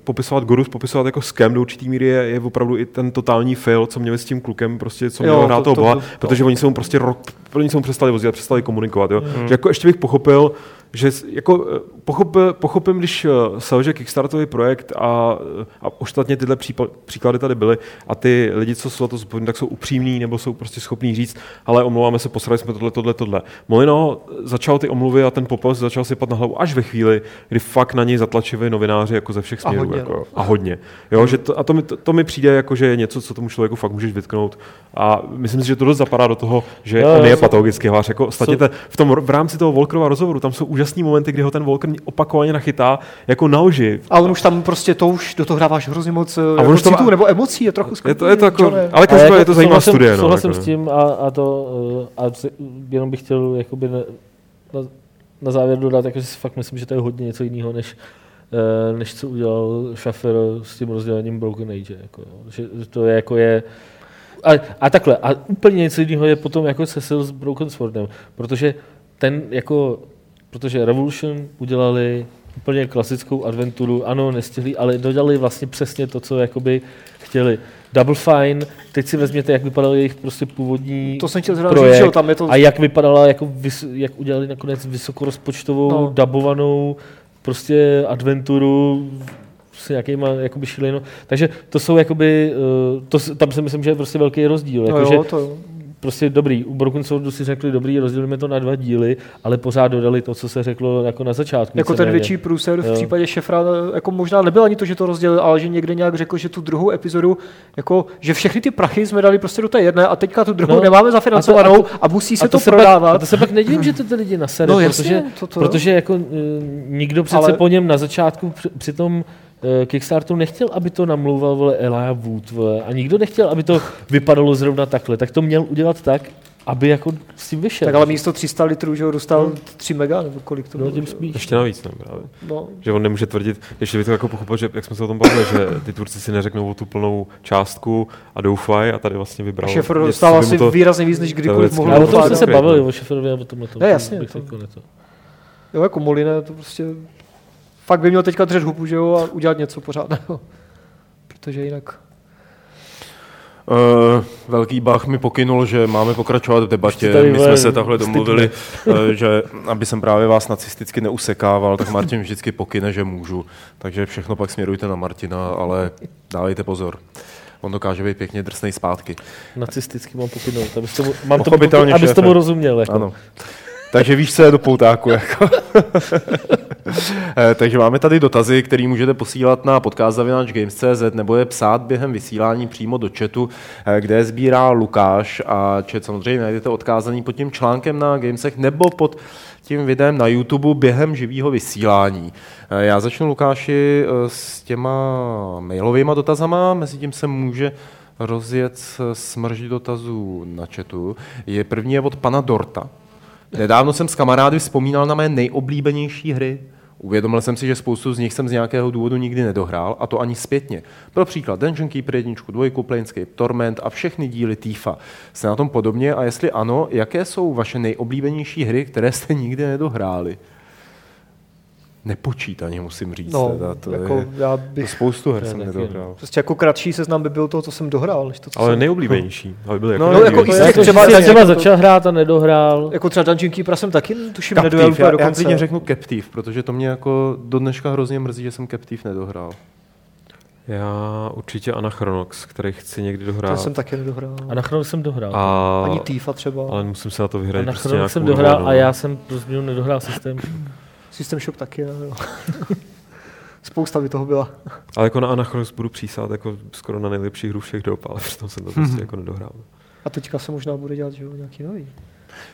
popisovat Gorus, popisovat jako scam do určitý míry, je, je opravdu i ten totální fail, co měli s tím klukem, prostě, co měl hrát to- toho to- boha, to- to- protože oni se mu prostě rok, oni se mu přestali vozit a přestali komunikovat. Jo? Mhm. Že jako ještě bych pochopil, že jako eh, pochop, pochopím, když eh, selže Kickstarterový projekt a, eh, a ostatně tyhle případ, příklady tady byly a ty lidi, co jsou to zodpovědní, tak jsou upřímní nebo jsou prostě schopní říct, ale omlouváme se, posrali jsme tohle, tohle, tohle. Molino začal ty omluvy a ten popel začal sypat na hlavu až ve chvíli, kdy fakt na něj zatlačili novináři jako ze všech A směrů. hodně, jako, no. a hodně. Jo, že to, a to mi, to, to mi přijde jako, že je něco, co tomu člověku fakt můžeš vytknout. A myslím si, že to dost zapadá do toho, že Jo, on je patologický hráč. Jako, ostatně v, tom, v rámci toho Volkerova rozhovoru tam jsou úžasný momenty, kdy ho ten Volker opakovaně nachytá jako na lži. A on už tam prostě to už do toho hráváš hrozně moc a on on už to má- nebo emocí, je trochu Je to, je to jako, ale každopádně jako je to zajímavá souhlasím- studie. No, Souhlasím jako, s tím a, a to, eh, a jenom bych chtěl jakoby na, na, na závěr dodat, jako, že si fakt myslím, že to je hodně něco jiného, než, eh, než co udělal Schaffer s tím rozdělením Broken Age. Jako, že že to je jako je a, a takhle, a úplně něco jiného je potom jako Cecil s Broken Swordem, protože ten jako, protože Revolution udělali úplně klasickou adventuru, ano, nestihli, ale dodali vlastně přesně to, co jakoby chtěli. Double Fine, teď si vezměte, jak vypadal jejich prostě původní To jsem chtěl zrovna projekt říct, jo, tam je to... a jak vypadala, jako vys, jak udělali nakonec vysokorozpočtovou, No. no. dabovanou prostě adventuru s nějakýma jakoby šilino. Takže to jsou jakoby, eh, to, tam si myslím, že je prostě velký rozdíl. no Jako, jo, že to jo. Prostě dobrý, u Broken Swordu si řekli dobrý, rozdělíme to na dva díly, ale pořád dodali to, co se řeklo jako na začátku. Jako ten větší průser v Jo. případě Šefra, jako možná nebyl ani to, že to rozdělil, ale že někde nějak řekl, že tu druhou epizodu, jako, že všechny ty prachy jsme dali prostě do té jedné a teďka tu druhou No, nemáme zafinancovanou a, a to- a musí se a to, se prodávat. Pak, a to se pak nedivím, že to ty lidi nasere, No jasně, protože, to- to- protože jako uh, nikdo přece Ale- po něm na začátku při, při tom Kickstarteru nechtěl, aby to namlouval vole Elijah Wood vole, a nikdo nechtěl, aby to vypadalo zrovna takhle, tak to měl udělat tak, aby jako s tím vyšel. tak ale místo 300 litrů, že ho dostal 3 mega, nebo kolik to no, bylo. tím spíš. ještě navíc, ne, právě. No, Že on nemůže tvrdit, ještě by to jako pochopil, že jak jsme se o tom bavili, že ty Turci si neřeknou o tu plnou částku a doufají a tady vlastně vybral. něco, dostal asi to- výrazně víc, než kdykoliv mohl Ale o tom jsme se bavili, no. o Šeferovi a o tomhle tom. Ne, jasně, bych to- jako. Jo, jako Moline, to prostě fakt by měl teďka dřet hubu, že jo, a udělat něco pořádného. Protože jinak... Uh, velký Bach mi pokynul, že máme pokračovat v debatě. My jsme se takhle domluvili, uh, že aby jsem právě vás nacisticky neusekával, tak Martin vždycky pokyne, že můžu. Takže všechno pak směrujte na Martina, ale dávejte pozor. On dokáže být pěkně drsnej zpátky. Nacisticky mám pokynout, abys tomu, mám to, Pochopitelně, abys šéfe. tomu rozuměl. Jako. Ano. Takže víš, co je do poutáku. Jako. Eh, Takže máme tady dotazy, které můžete posílat na podcast.games.cz nebo je psát během vysílání přímo do chatu, eh, kde sbírá Lukáš a chat samozřejmě najdete odkázaný pod tím článkem na Gamesech nebo pod tím videem na YouTube během živého vysílání. Eh, Já začnu, Lukáši, s těma mailovými dotazama, mezi tím se může rozjet smrž dotazů na chatu. Je první je od pana Dorta. Nedávno jsem s kamarády vzpomínal na mé nejoblíbenější hry. Uvědomil jsem si, že spoustu z nich jsem z nějakého důvodu nikdy nedohrál, a to ani zpětně. Pro příklad Dungeon Keeper 1, 2, Planescape, Torment a všechny díly TIFA. Jste na tom podobně a jestli ano, jaké jsou vaše nejoblíbenější hry, které jste nikdy nedohráli? Nepočítaně musím říct. No, teda, to jako je, já to bych... spoustu her To je jsem nedohrál. Prostě jako kratší seznam by byl to, co jsem dohrál, než to, co Ale jsem... nejoblíbenější. Ale byly No, jako no, jako jako Jako, těch že třeba, jsi tak, třeba jako, začal hrát a nedohrál. jako třeba Dungeon Keepera jsem taky, tuším, Captive, úplně já, do já konce. klidně řeknu Captive, protože to mě jako do dneška hrozně mrzí, že jsem Captive nedohrál. Já určitě Anachronox, který chci někdy To dohrát. jsem taky nedohrál. A na chrono jsem dohrál. A... Ani Tifa třeba. Ale musím se na to vyhrát na prostě chrono nějakou jsem dohrál a já jsem pro změnu nedohrál systém. System Shock taky, ne, jo. Spousta by toho byla. Ale jako na Anachronox budu přísát jako skoro na nejlepší hru všech dob, ale přitom jsem to prostě jako nedohrál. A teďka se možná bude dělat, že jo, nějaký nový.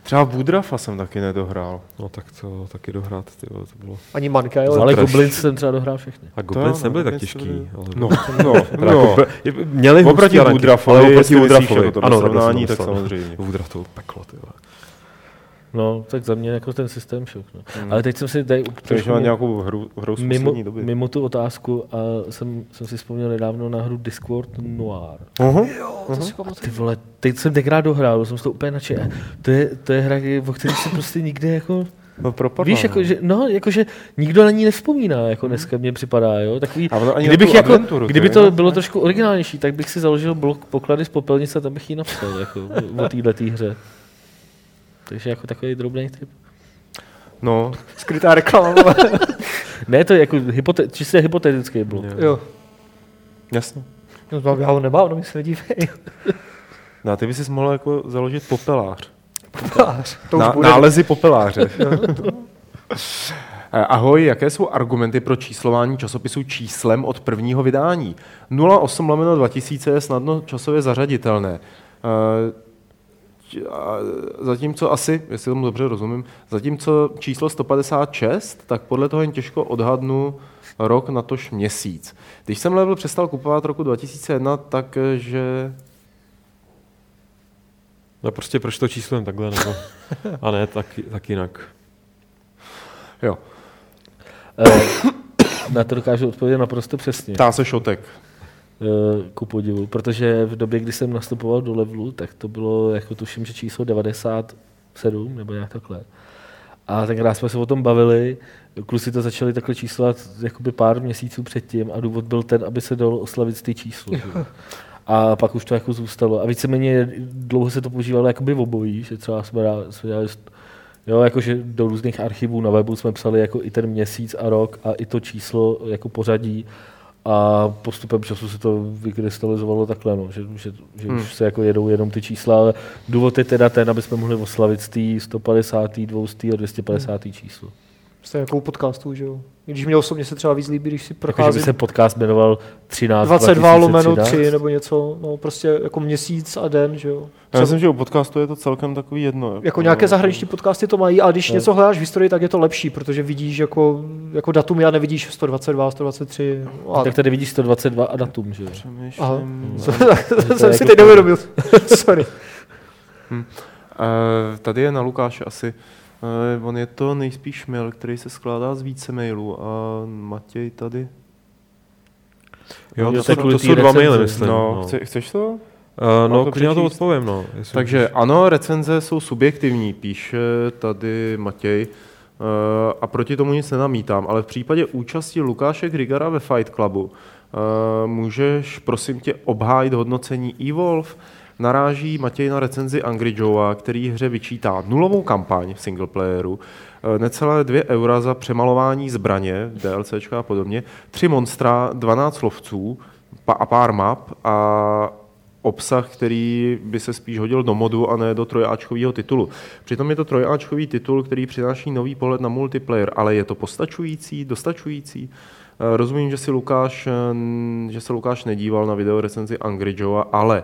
Třeba Woodrafa jsem taky nedohrál. No tak to taky dohrát, ty to bylo. Ani Manka, jo. Ale. Goblins jsem třeba dohrál všechny. A Goblins ano, nebyly tak Goblins těžký. Ale No, no, no. jako, měli Oproti hustý Woodrafovi, ale oproti Woodrafovi. to Ano, srovnání, tak to samozřejmě. Woodraf to bylo peklo, ty. No, tak za mě jako ten systém šok. No. Hmm. Ale teď jsem si tady Takže má nějakou hru, hru z mimo, doby. mimo tu otázku a jsem, jsem si vzpomněl nedávno na hru Discord Noir. Uh-huh. To si A ty vole, teď jsem tenkrát dohrál, jsem z toho úplně nadšen. To je, to je hra, o které se prostě nikde jako... No, propadla, Víš, jako, no. že, no, jakože nikdo na ní nevzpomíná, jako dneska mně připadá, jo. Takový, kdybych jako, adventuru, kdyby to to je, bylo ne? trošku originálnější, tak bych si založil blok poklady z popelnice a tam bych ji napsal, jako, o této hře. Takže jako takový drobný tip. No, Skrytá reklama. Ne, to je jako hypote- čistě hypotetický blok. Jo. jo. jasně. No, já ho nemám, no mi se nedívej. No, a ty bys si mohl jako založit popelář. to už Na, bude. nálezy popeláře. Eh, Ahoj, jaké jsou argumenty pro číslování časopisu číslem od prvního vydání? 08 lomeno 2000 je snadno časově zařaditelné. Eh, č- a Zatímco asi, jestli tomu dobře rozumím, zatímco číslo 156, tak podle toho jen těžko odhadnu rok na tož měsíc. Když jsem level přestal kupovat roku 2001, takže No prostě proč to číslo jen takhle, nebo... A ne, tak, tak jinak. jo, Eh, na to dokážu odpovědět naprosto přesně. ptá se šotek. Eh, ku podivu, protože v době, kdy jsem nastupoval do levelu, tak to bylo, jako tuším, že číslo 97, nebo nějak takhle. A tenkrát jsme se o tom bavili, kluci to začali takhle číslovat jakoby pár měsíců předtím a důvod byl ten, aby se dalo oslavit ty číslo. A pak už to jako zůstalo. A víceméně dlouho se to používalo jakoby v obojí, že třeba jsme, dělali, jo, jakože do různých archivů na webu jsme psali jako i ten měsíc a rok a i to číslo jako pořadí a postupem času se to vykrystalizovalo takhle, no, že, že, že hmm. už se jako jedou jenom ty čísla, ale důvod je teda ten, aby jsme mohli oslavit z té 150., 200. a 250. Hmm. číslo. Jste jako u podcastů, že jo? I když mě osobně se třeba víc líbí, když si Jako, že by procházím se podcast jmenoval 13 22 lomeno 2013. 3 nebo něco, no prostě jako měsíc a den, že jo? Já myslím, že u podcastu je to celkem takový jedno. Jako nějaké zahraniční podcasty to mají, ale když No. něco hledáš v historii, tak je to lepší, protože vidíš jako, jako datum, já nevidíš 122, 123. A, Tak tady vidíš 122 a datum, že jo? aha, je jsem si jako teď neuvědomil. Sorry. Eh, tady je na Lukáše asi. Eh, on je to nejspíš mail, který se skládá z více mailů a Matěj tady. Jo, to, to jsou, to jsou dva maily, myslím. No, No, chce, chceš to? Uh, no to klidně na to odpovím, no. Takže můžeš. ano, recenze jsou subjektivní, píše tady Matěj. Eh, A proti tomu nic nenamítám, ale v případě účasti Lukáše Grigara ve Fight Clubu eh, můžeš prosím tě obhájit hodnocení Evolve. Naráží Matěj na recenzi Angry Joea, který hře vyčítá nulovou kampaň v singleplayeru, eh, necelé 2 eura za přemalování zbraně, DLCčka a podobně, tři monstra, 12 lovců a pár map a obsah, který by se spíš hodil do modu a ne do trojáčkového titulu. Přitom je to trojáčkový titul, který přináší nový pohled na multiplayer, ale je to postačující, dostačující? Eh, Rozumím, že, si Lukáš, eh, že se Lukáš nedíval na video recenzi Angry Joea, ale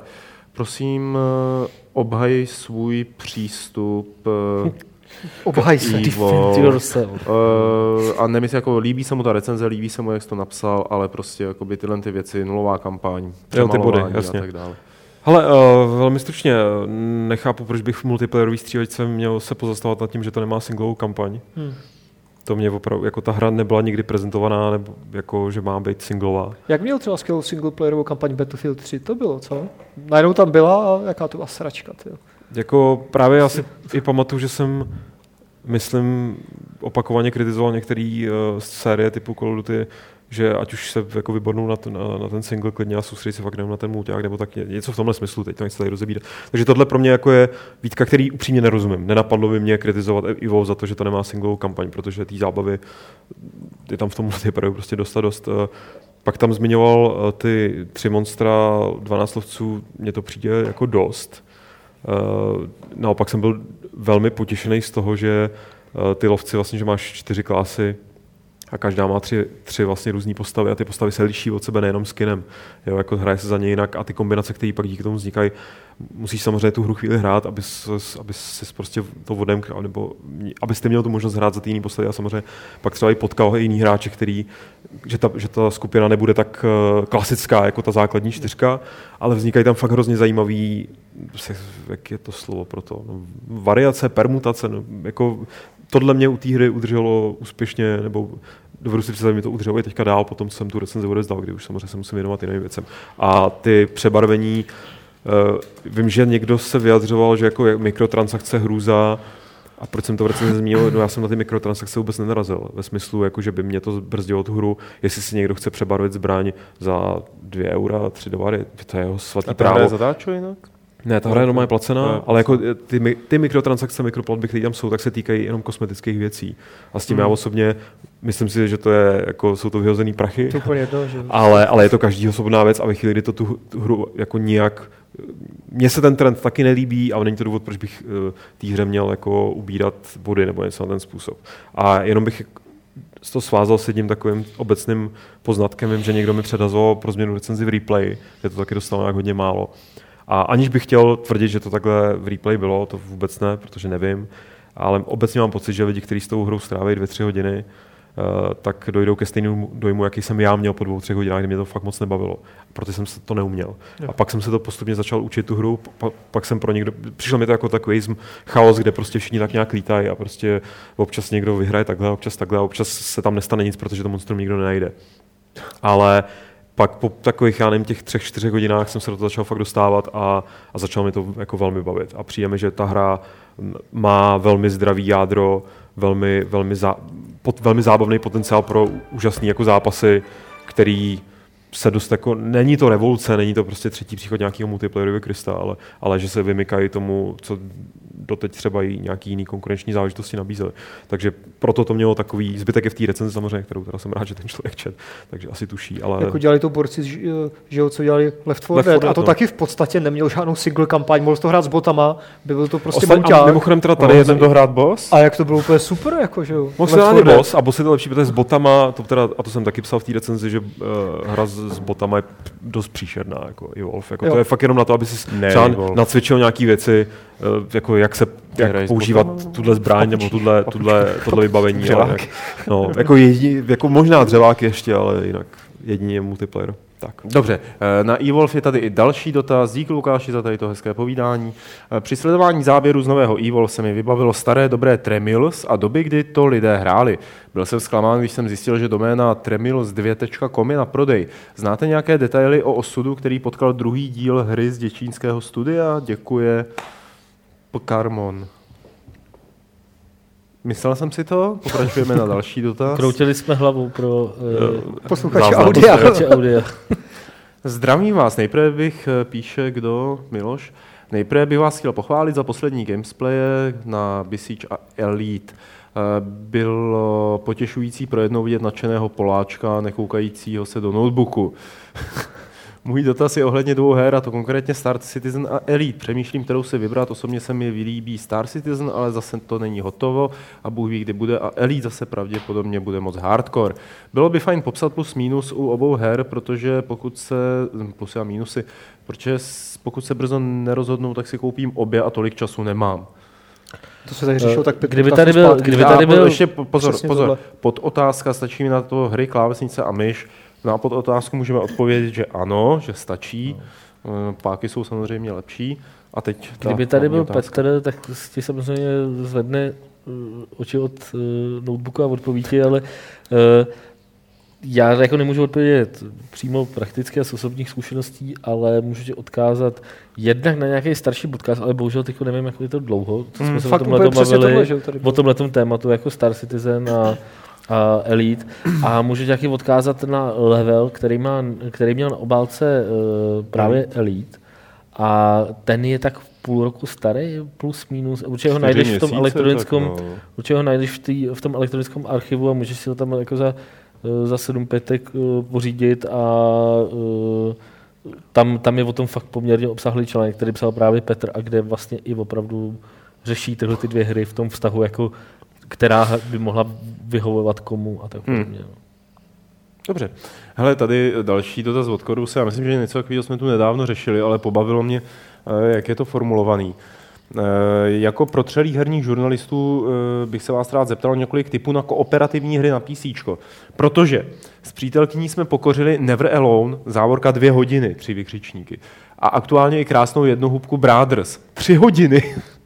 prosím, eh, obhaj svůj přístup eh, Obhaj se. Evolve. Defend yourself. Uh, a nemyslím, jako líbí se mu ta recenze, líbí se mu, jak jsi to napsal, ale prostě jakoby tyhle ty věci, nulová kampaň, ty body, jasně. a tak dále. Hele, uh, velmi stručně, eh, nechápu, proč bych v multiplayerový střílečce měl se pozastavovat nad tím, že to nemá singlovou kampaň. Hmm. To mě opravdu, jako ta hra nebyla nikdy prezentovaná, nebo jako, že má být singlová. Jak měl třeba skvělou singleplayerovou kampaň Battlefield 3, to bylo, co? Najednou tam byla a jaká to byla sračka, tyjo. Jako právě já si i pamatuju, že jsem, myslím, opakovaně kritizoval některé uh, série typu Call of Duty, že ať už se jako vybornou na, ten- na, na ten single klidně a soustředit se fakt na ten mulťák, nebo tak ně- něco v tomhle smyslu, teď to nechci tady rozebírat. Takže tohle pro mě jako je výtka, který upřímně nerozumím. Nenapadlo by mě kritizovat Evo za to, že to nemá singlovou kampaň, protože té zábavy je tam v tom multiplayeru prostě dost a dost. Eh, Pak tam zmiňoval eh, ty tři monstra, 12 lovců, mně to přijde jako dost. Eh, Naopak jsem byl velmi potěšený z toho, že ty lovci vlastně, že máš čtyři klasy, a každá má tři, tři vlastně různé postavy a ty postavy se liší od sebe nejenom skinem. Jo, jako hraje se za ně jinak a ty kombinace, které pak díky tomu vznikají, musíš samozřejmě tu hru chvíli hrát, aby, aby si prostě to odemkal, nebo abyste měl tu možnost hrát za ty jiný postavy a samozřejmě pak třeba i potkal jiný hráče, který, že ta, že ta skupina nebude tak uh, klasická jako ta základní čtyřka, ale vznikají tam fakt hrozně zajímavý, jak je to slovo pro to, no, variace, permutace, no, jako tohle mě u té hry udrželo úspěšně, nebo dovedu si představit, mi to udrželo i teďka dál, potom jsem tu recenzi odezdal, kdy už samozřejmě se musím věnovat jiným věcem. A ty přebarvení, uh, vím, že někdo se vyjadřoval, že jako mikrotransakce hrůza, a proč jsem to v recenzi zmínil? No já jsem na ty mikrotransakce vůbec nenarazil. Ve smyslu, jako, že by mě to brzdilo tu hru, jestli si někdo chce přebarvit zbraň za 2 eura, 3 dolary, to je jeho svatý A právo. hra zadáčo jinak? Ne, ta hra je normálně placená, ale jako ty, ty mikrotransakce, mikroplatby, které tam jsou, tak se týkají jenom kosmetických věcí. A s tím Hmm. já osobně myslím si, že to je, jako, jsou to vyhozený prachy, To jedno, že... ale, ale je to každý osobná věc a ve chvíli, kdy to tu, tu hru jako nijak mně se ten trend taky nelíbí a není to důvod, proč bych uh, té hře měl jako ubírat body nebo něco na ten způsob. A jenom bych to svázal s jedním takovým obecným poznatkem. Vím, že někdo mi předazoval pro změnu recenzi v replay, kde to taky dostalo nějak hodně málo. A aniž bych chtěl tvrdit, že to takhle v replay bylo, to vůbec ne, protože nevím, ale obecně mám pocit, že lidi, kteří s tou hrou stráví dvě, tři hodiny, Uh, tak dojdou ke stejnému dojmu, jaký jsem já měl po dvou, třech hodinách, kdy mě to fakt moc nebavilo. Proto jsem se to neuměl. A pak jsem se to postupně začal učit tu hru, pa, pak jsem pro někdo, přišlo mi to jako takový chaos, kde prostě všichni tak nějak lítají a prostě občas někdo vyhraje takhle, občas takhle, a občas se tam nestane nic, protože to monstrum nikdo nenajde. Ale pak po takových, já nevím, těch třech, čtyřech hodinách jsem se do toho začal fakt dostávat a, a začal mi to jako velmi bavit. A přijde mi, že ta hra má velmi zdravý jádro, velmi, velmi, zá, pot, velmi zábavný potenciál pro úžasný jako zápasy, který se dost jako, není to revoluce, není to prostě třetí příchod nějakého multiplayerového Krista, ale, ale že se vymykají tomu, co doteď třeba i nějaký jiný konkurenční záležitosti nabízely. Takže proto to mělo takový zbytek je v té recenzi samozřejmě, kterou teda jsem rád, že ten člověk čet, takže asi tuší. Ale... Jako dělali to borci, že jo, co dělali Left 4 Dead, a to no. taky v podstatě neměl žádnou single kampaň, mohl to hrát s botama, by byl to prostě Ostan- a mimochodem teda tady je jsem to hrát boss. A jak to bylo úplně super, jako, že jo. Mohl se boss a boss je to lepší, protože s botama, to teda, a to jsem taky psal v té recenzi, že uh, hra s, s botama je dost příšerná, jako Evolve. Jako to je fakt jenom na to, aby si Ne, třeba nacvičil nějaké věci, jako jak se jak používat tuhle zbraň nebo tuhle, tuhle, tohle vybavení. Dřevák. Ale, no, jako, jedi, jako možná dřevák ještě, ale jinak jedině multiplayer. Tak. Dobře, eh, na Evolve je tady i další dotaz. Díky Lukáši za tady to hezké povídání. Eh, Při sledování záběru z nového Evolve se mi vybavilo staré dobré Tremils a doby, kdy to lidé hráli. Byl jsem zklamán, když jsem zjistil, že doména tremils2.com je na prodej. Znáte nějaké detaily o osudu, který potkal druhý díl hry z děčínského studia? Děkuje Karmon. Myslel jsem si to, pokračujeme na další dotaz. Kroutili jsme hlavou pro uh, Posluchači záznam audia. posluchače audia. Zdravím vás. Nejprve bych, eh, píše kdo, Miloš, nejprve bych vás chtěl pochválit za poslední gameplaye na Besiege a Elite. Eh, Bylo potěšující pro jednou vidět nadšeného Poláčka, nekoukajícího se do notebooku. Můj dotaz je ohledně dvou her, a to konkrétně Star Citizen a Elite. Přemýšlím, kterou si vybrat. Osobně se mi vylíbí Star Citizen, ale zase to není hotovo a Bůh ví, kdy bude. A Elite zase pravděpodobně bude moc hardcore. Bylo by fajn popsat plus minus u obou her, protože pokud se, plus a minusy, protože pokud se brzo nerozhodnou, tak si koupím obě a tolik času nemám. To se tady řešilo tak pět Kdyby tady byl- kdyby tady byl- Ještě po- pozor, pozor. tohle. Pod otázka stačí mi na to hry, klávesnice a myš. Na pod otázku můžeme odpovědět, že ano, že stačí. Eh, Páky jsou samozřejmě lepší. A teď ta Kdyby tady byl otázka. Petr, tak ti samozřejmě zvedne uh, oči od uh, notebooku a odpoví ti, ale já jako nemůžu odpovědět přímo prakticky a z osobních zkušeností, ale můžu ti odkázat jednak na nějaký starší podcast, ale bohužel teď nevím, jak je to dlouho, co jsme Mm, se o tomhle bavili, tohle, o tomhle tématu jako Star Citizen a, a Elite. A můžu tě taky odkázat na level, který, má, který měl na obálce uh, právě Elite. A ten je tak půl roku starý, plus minus. Určitě ho najdeš v tom elektronickém, no. určitě ho najdeš v, tý, v tom elektronickém archivu a můžeš si ho tam jako za, eh, za sedm pětek eh, pořídit a eh, tam, tam je o tom fakt poměrně obsahlý článek, který psal právě Petr a kde vlastně i opravdu řeší tyhle ty dvě hry v tom vztahu, jako která by mohla vyhovovat komu a tak podobně. no. Dobře. Hele, tady další dotaz od Koruse. Já myslím, že něco takového jsme tu nedávno řešili, ale pobavilo mě, eh, jak je to formulovaný. Eh, Jako protřelých herních žurnalistů eh, bych se vás rád zeptal několik typů na kooperativní hry na PC. Protože s přítelkyní jsme pokořili Never Alone, závorka dvě hodiny, tři vykřičníky. A aktuálně i krásnou jednohubku Brothers, tři hodiny.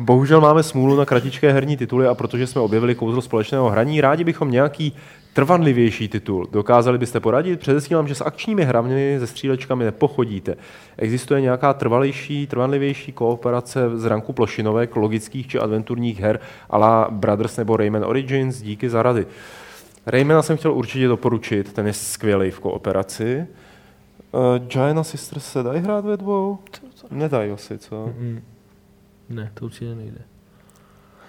Bohužel máme smůlu na kratičké herní tituly a protože jsme objevili kouzlo společného hraní, rádi bychom nějaký trvanlivější titul. Dokázali byste poradit? Předesílám, že s akčními hrami se střílečkami nepochodíte. Existuje nějaká trvalejší, trvanlivější kooperace z ranku plošinovek, logických či adventurních her a la Brothers nebo Rayman Origins? Díky za rady. Raymana jsem chtěl určitě doporučit, ten je skvělý v kooperaci. Uh, Giant Sisters se dají hrát ve dvou? Nedají asi, co? Mm. Ne, to určitě nejde.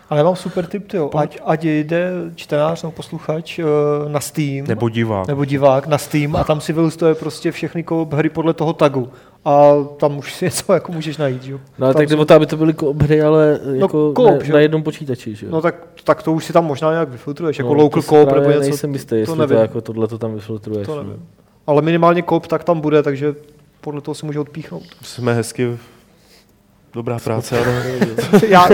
Ale já mám super tip, tyjo. Ať, ať jde čtenář nebo posluchač eh, na Steam, Nebo divák. nebo divák na Steam a tam si vylistuje prostě všechny koop hry podle toho tagu. A tam už si něco jako můžeš najít, že jo. No Tam tak jde o to, aby to byly koop hry, ale jako koop, ne, že na jednom počítači, že jo? No tak, tak to už si tam možná nějak vyfiltruješ, jako No, local to si coop právě nebo něco. nejsem jistý, jestli to, nevím. jako tohle to tam vyfiltruješ. To no. nevím. Ale minimálně coop tak tam bude, takže podle toho si může odpíchnout. Jsme hezky... Dobrá práce, ale... Já,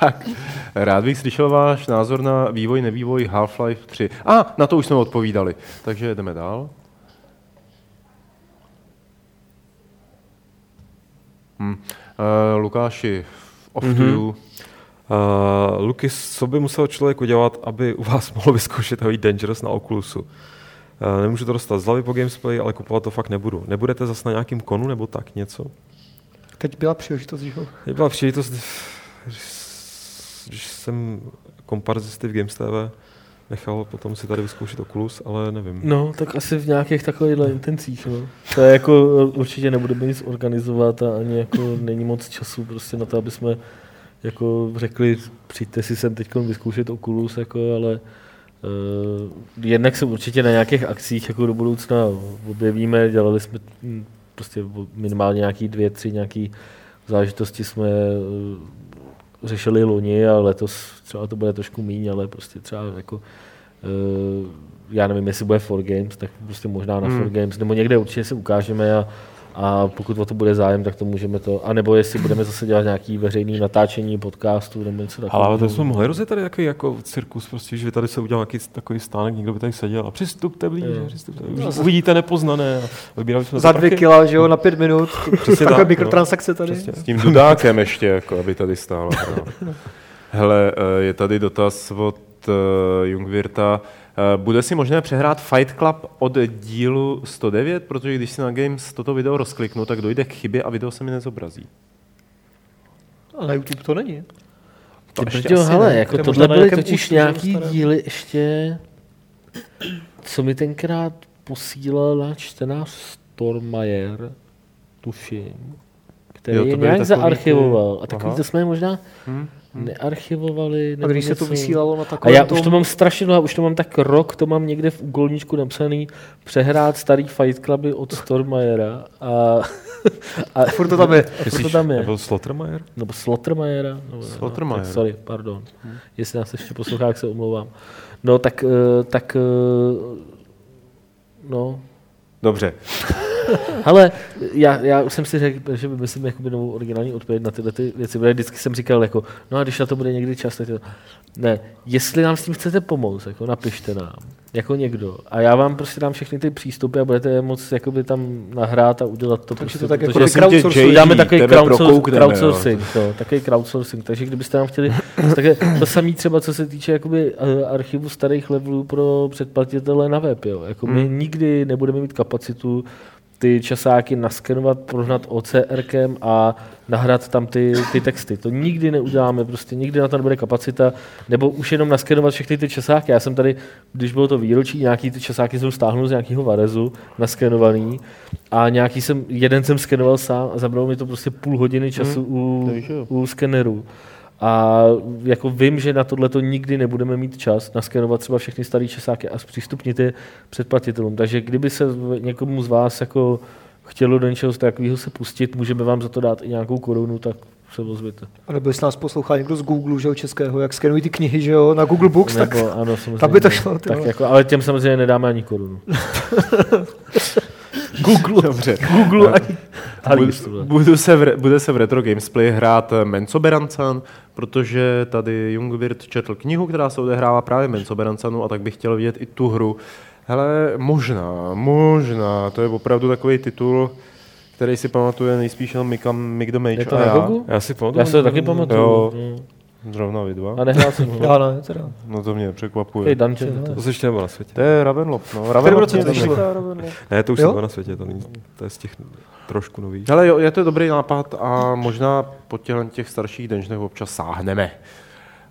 tak, rád bych slyšel váš názor na vývoj, nevývoj Half-Life 3. A, na to už jsme odpovídali. Takže jdeme dál. Hm. Uh, Lukáši, off to you. Uh, Lukis, co by musel člověk udělat, aby u vás mohl vyzkoušet Elite Dangerous na Oculusu? Uh, nemůžu to dostat z hlavy po gamesplay, ale kupovat to fakt nebudu. Nebudete zase na nějakým konu nebo tak něco? teď byla příležitost, že jo. Mě byla příležitost, když, když jsem komparzisty v Games TV nechal potom si tady vyzkoušet Oculus, ale nevím. No, tak asi v nějakých takovýchhle intencích, no. To je jako, určitě nebudeme nic organizovat a ani jako není moc času prostě na to, aby jsme jako řekli, přijďte si sem teď vyzkoušet Oculus, jako, ale uh, jednak se určitě na nějakých akcích jako do budoucna objevíme, dělali jsme hm, prostě minimálně nějaký dvě, tři nějaký zážitosti jsme uh, řešili loni a letos třeba to bude trošku míň, ale prostě třeba jako uh, já nevím, jestli bude for games, tak prostě možná na Hmm. for games, nebo někde určitě se ukážeme a, a pokud o to bude zájem, tak to můžeme to, a nebo jestli budeme zase dělat nějaký veřejný natáčení podcastu nebo něco takového. Ale to jsme mohli rozjet tady takový jako cirkus, prostě, že tady se udělal nějaký takový stánek, někdo by tady seděl a přistupte blíže, přistupte blíže. Uvidíte nepoznané a vybírali jsme Za dvě prachy. kila, že jo, na pět minut. Přesně Takové tak, mikrotransakce tady. Přesně. S tím dudákem ještě, jako, aby tady stála. No. Hele, eh, je tady dotaz od eh, Jungwirta. Eh, Bude si možné přehrát Fight Club od dílu 109, protože když si na Games toto video rozkliknu, tak dojde k chybě a video se mi nezobrazí. A na YouTube to není. To Ty ještě hele, ne. jako To tohle možná na byly totiž nějaký díly ještě, co mi tenkrát posílal náš čtenář Stormayer, tuším, který Jo, to je nějak takový ty- zaarchivoval. A takový Aha. to jsme možná Hm? Nearchivovali. A nebo když se to něco. vysílalo na A takovém já tom... už to mám strašně dlouho, už to mám tak rok, to mám někde v úgolníčku napsaný, přehrát starý Fight Cluby od Stormayera a, a Furt to tam je. furt to tam je. Byl Slottermeyer? Nebo Slottermayera. Nebo, Slottermayer. No, tak sorry, pardon. Jestli nás ještě poslouchá, jak se omlouvám. No tak, eh, tak eh, no, Dobře. Hele, já, já už jsem si řekl, že vymyslím jakoby novou originální odpověď na tyhle ty věci, protože vždycky jsem říkal, jako, no a když na to bude někdy čas, tak to... Ne, jestli nám s tím chcete pomoct, jako napište nám, jako někdo. A já vám prostě dám všechny ty přístupy a budete je moct jakoby tam nahrát a udělat to. Takže prostě, to tak jako crowdsourcing. Uděláme takový crowdsourcing, no, takový crowdsourcing, takže kdybyste nám chtěli, tak to samé třeba, co se týče jakoby, eh, archivu starých levelů pro předplatitele na web, jo. Jako my Hmm. nikdy nebudeme mít kapacitu ty časáky naskenovat, prohnat OCRkem a nahrát tam ty, ty texty. To nikdy neuděláme, prostě nikdy na to nebude kapacita, nebo už jenom naskenovat všechny ty časáky. Já jsem tady, když bylo to výročí, nějaký ty časáky jsem stáhnul z nějakého Varezu, naskenovaný, a nějaký jsem, jeden jsem skenoval sám a zabralo mi to prostě půl hodiny času u, takže jo. u skeneru. A jako vím, že na tohle to nikdy nebudeme mít čas naskenovat třeba všechny staré časáky a zpřístupnit je předplatitelům. Takže kdyby se někomu z vás jako chtělo do něčeho takového se pustit, můžeme vám za to dát i nějakou korunu, tak se ozvěte. A nebo jestli nás poslouchá někdo z Google, že jo, českého, jak skenují ty knihy, že jo, na Google Books, tak Nebo, ano, samozřejmě. tam by to šlo, Tak jako, ale těm samozřejmě nedáme ani korunu. Google. Dobře. Google ani Budu, Halíř, tohle. budu se v, bude se v Retro Gamesplay hrát eh, Menco Berancan, protože tady Jungwirth četl knihu, která se odehrává právě Menco Berancanu a tak bych chtěl vidět i tu hru. Hele, možná, možná, to je opravdu takový titul, který si pamatuje nejspíš jenom Mika, Mick the Mage Je to a na já. Google? Já si pamatuju. Já se to taky pamatuju. Jo. no. Zrovna vy dva. A nehrál jsem ho. Já ne, teda. No to mě překvapuje. Dungeon. To se ještě nebylo na světě. To je Ravenloft, no. Ravenloft to vyšlo? Ne, to už Jo? jsem byl na světě, to, není, to je z těch trošku nových. Hele, jo, je to dobrý nápad a možná po těchto těch starších dungeonech občas sáhneme.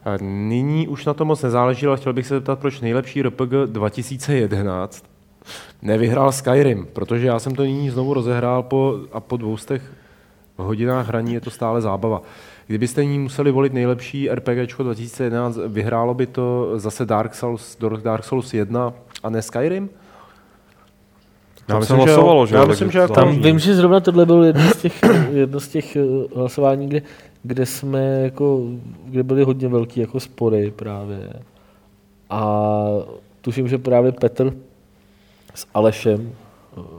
A Nyní už na to moc nezáleží, ale chtěl bych se zeptat, proč nejlepší RPG 2011 nevyhrál Skyrim, protože já jsem to nyní znovu rozehrál po, a po dvoustech hodinách hraní je to stále zábava. Kdybyste ní museli volit nejlepší RPG 2011, vyhrálo by to zase Dark Souls, Dark Souls 1 a ne Skyrim? Tam se hlasovalo, že Já myslím, že jako Tam vím, že zrovna tohle bylo jedno z těch, jedno z těch eh, hlasování, kde, kde jsme jako, kde byly hodně velký jako spory právě. A tuším, že právě Petr s Alešem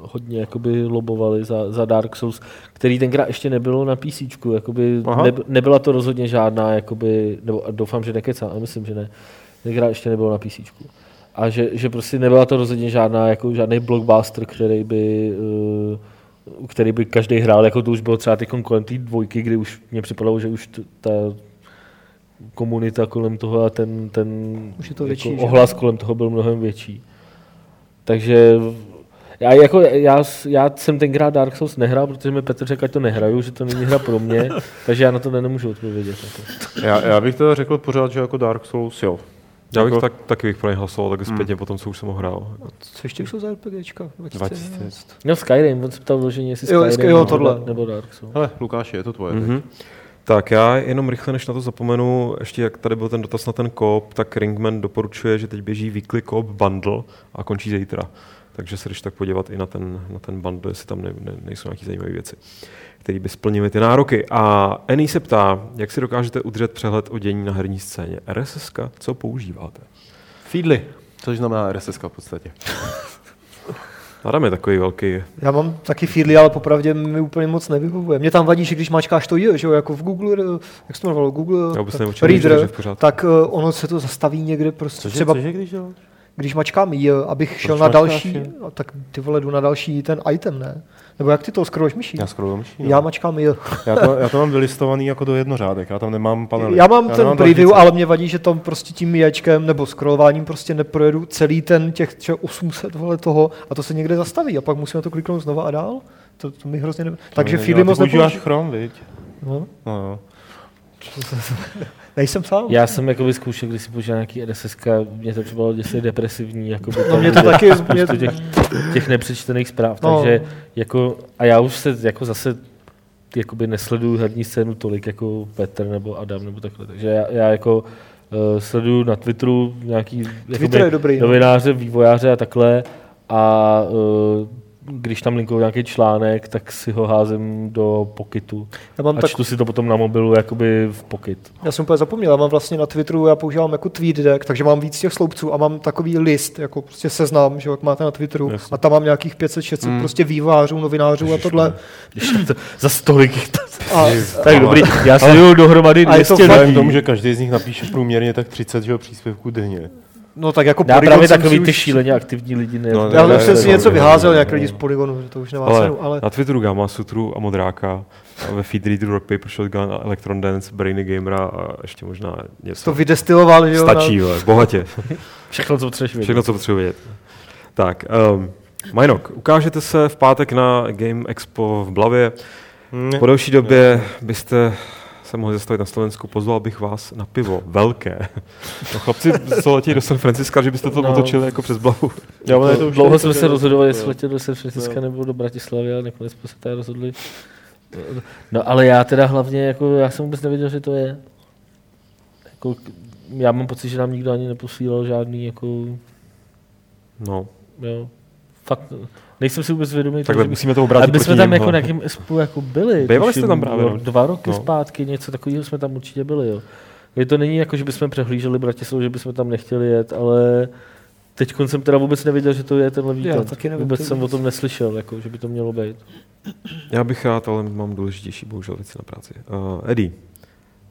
hodně jakoby lobovali za, za Dark Souls, který tenkrát ještě nebylo na PC, jakoby Aha. ne, nebyla to rozhodně žádná, jakoby, nebo doufám, že nekecám, ale myslím, že ne. Tenkrát ještě nebylo na PC. A že, že prostě nebyla to rozhodně žádná, jako žádný blockbuster, který by, uh, který by každý hrál, jako to už bylo třeba kolem té dvojky, kdy už mě připadalo, že už t- ta komunita kolem toho a ten, ten Už je to větší, jako že? ohlas kolem toho byl mnohem větší. Takže já, jako, já, já jsem tenkrát Dark Souls nehrál, protože mi Petr řekl, ať to nehraju, že to není hra pro mě, takže já na to nemůžu odpovědět. Jako. Já, já bych to řekl pořád, že jako Dark Souls, jo. Já bych Jako- tak, taky bych pro ně hlasoval, tak zpětně potom, co už jsem ho hrál. Co ještě jsou za RPGčka? 2011. No Skyrim, on se ptal vyloženě, jestli Jo, Skyrim jo, nebo, tohle. nebo Dark Souls. Hele, Lukáši, je to tvoje. Mhm. Mm-hmm. Tak já jenom rychle, než na to zapomenu, ještě jak tady byl ten dotaz na ten kop, tak Ringman doporučuje, že teď běží weekly kop bundle a končí zítra. Takže se když tak podívat i na ten, na ten bundle, jestli tam ne, ne, nejsou nějaké zajímavé věci, které by splnily ty nároky. A Eni se ptá, jak si dokážete udržet přehled o dění na herní scéně. RSS, co používáte? Feedly, což znamená RSS v podstatě. Adam je takový velký. Já mám taky feedly, ale popravdě mi úplně moc nevyhovuje. Mě tam vadí, že když mačkáš to je, že jo, jako v Google, eh, jak se to jmenovalo, Google Já mluvíš, Reader, takže v pořádku. tak eh, ono se to zastaví někde prostě Cože, třeba, cože když děláš? Když mačkám je, abych šel na další, je? no, tak ty vole jdu na další ten item, ne? Nebo jak ty to scrolluješ myší? Já scrolluju myší. Já mačkám je. já, to, já to mám vylistovaný jako do jednořádek, já tam nemám panely. Já mám ten nemám preview, ale mě vadí, že tam prostě tím ječkem nebo scrollováním prostě neprojedu celý ten těch třeba 800 vole toho a to se někde zastaví a pak musíme to kliknout znova a dál. To, to mi hrozně ne... Takže feedly ty moc používáš. Chrome, viď? No, No, jo. nejsem sám. Já jsem jako vyzkoušel, když si použil nějaký RSS, mě to připadalo děsně depresivní, jako by No, mě to taky mě- těch, těch nepřečtených zpráv, No. takže jako, a já už se jako zase jakoby nesleduju herní scénu tolik jako Petr nebo Adam nebo takhle, takže já, já jako uh, sleduju na Twitteru nějaký Twitter je dobrý, no. novináře, vývojáře a takhle a uh, když tam linkuju nějaký článek, tak si ho házím do pokytu. Já mám A tak, čtu si to potom na mobilu jakoby v pokyt. já jsem úplně zapomněl, já mám vlastně na Twitteru, já používám jako TweetDeck, takže mám víc těch sloupců a mám takový list, jako prostě seznam, že jak máte na Twitteru Jasně. a tam mám nějakých 500-600 Mm. prostě vývářů, novinářů a tohle. To, za stolik. A, Tak dobrý, já sleduju dohromady A je to 200 fakt- Vzhledem lidí. k tomu, že každý z nich napíše průměrně tak 30 že jo, příspěvků denně. No tak jako Já Polygon právě jsem takový si ty už- šíleně aktivní lidi ne. No, Já ne, jsem ne, si ne, něco ne, vyházel, ne, nějak ne, lidi ne. z Polygonu, že to už nemá Ale, cenu, ale na Twitteru Gamma Sutru a Modráka, a ve Feedreaderu Rock Paper Shotgun Electron Dance, Brainy Gamera a ještě možná něco. to vydestiloval, že jo. Stačí, vole, bohatě. Všechno, co potřebuješ vědět. Všechno, co potřebuji vědět. Tak, um, Majnok, ukážete se v pátek na Game Expo v Blavě. Ne. Po delší době byste se mohli zastavit na Slovensku, pozval bych vás na pivo, velké. No chlapci, co letí do San Franciska, že byste to No. no. otočili jako přes Blavu. Já, je to už Dlouho jsme to se rozhodovali, to- jestli letět do San Francisca to- nebo do Bratislavy, ale nakonec jsme se tady rozhodli. No ale já teda hlavně, jako, já jsem vůbec nevěděl, že to je. Jako, já mám pocit, že nám nikdo ani neposílal žádný, jako, No, jo, fakt nejsem si vůbec vědomý. Takhle musíme to obrátit my jsme tam jako jakém espu jako byli. Bývali tuším, jste tam právě, no. Dva roky No. zpátky, něco takového jsme tam určitě byli. Jo. Je to není jako, že bychom přehlíželi Bratislavu, že bychom tam nechtěli jet, ale teď jsem teda vůbec nevěděl, že to je tenhle víkend. taky nevím, vůbec jsem o tom neslyšel, jako, že by to mělo být. Já bych rád, ale mám důležitější bohužel věci na práci. Uh, Eddie,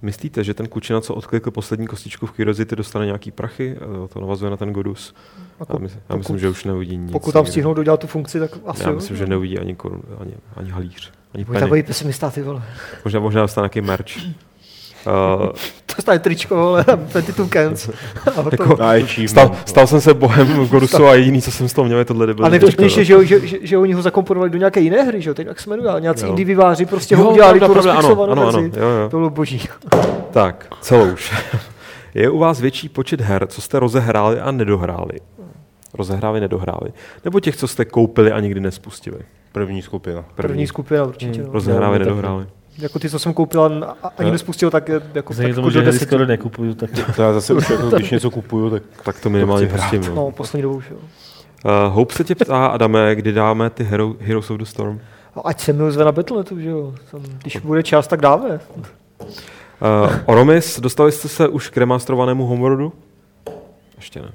myslíte, že ten Kučina, co odklikl poslední kostičku v Curiosity, dostane nějaký prachy? Uh, to navazuje na ten Godus. Jako, Já, mysl, já myslím, že už neuvidí nic. pokud tam stihnou dodělat tu funkci, tak asi Já jo. myslím, že neuvidí ani korun, ani, ani halíř, ani penny. takový pesimista, ty vole. Možná, možná dostane nějaký merch. Uh, To stane tričko, vole, 22 cans. A, hotovo. jako, achievement, stal, no. stal, jsem se bohem Godusu a jediný, co jsem z toho měl, je tohle debil. a nejvtipnější je, že, jo, že, že, že, oni ho zakomponovali do nějaké jiné hry, že jo, teď jak se jmenuje, ale nějací výváři prostě ho Jo, udělali pravda, tu pravda, ano, rozpixelovanou ano, ano, verzi. jo, jo. To bylo boží. Tak, celouš. Je u vás větší počet her, co jste rozehráli a nedohráli? Rozehráli, nedohráli. Nebo těch, co jste koupili a nikdy nespustili? První skupina. První skupina určitě. No. Rozehráli, tak- nedohráli. Jako ty, co jsem koupil ani Jo. nespustil, tak jako Vzhledem tomu, že skoro nekupuju, tak To já zase už jako, když něco kupuju, tak Tak to minimálně pustím. No. No, poslední dobou už jo. Uh, Hope se tě ptá, Adame, kdy dáme ty Hero, Heroes of the Storm? A ať se mi zve na Battle.netu, že jo. Tam, když bude čas, tak dáme. Uh, Oromis, dostali jste se už k remasterovanému Homeworldu? Ještě ne.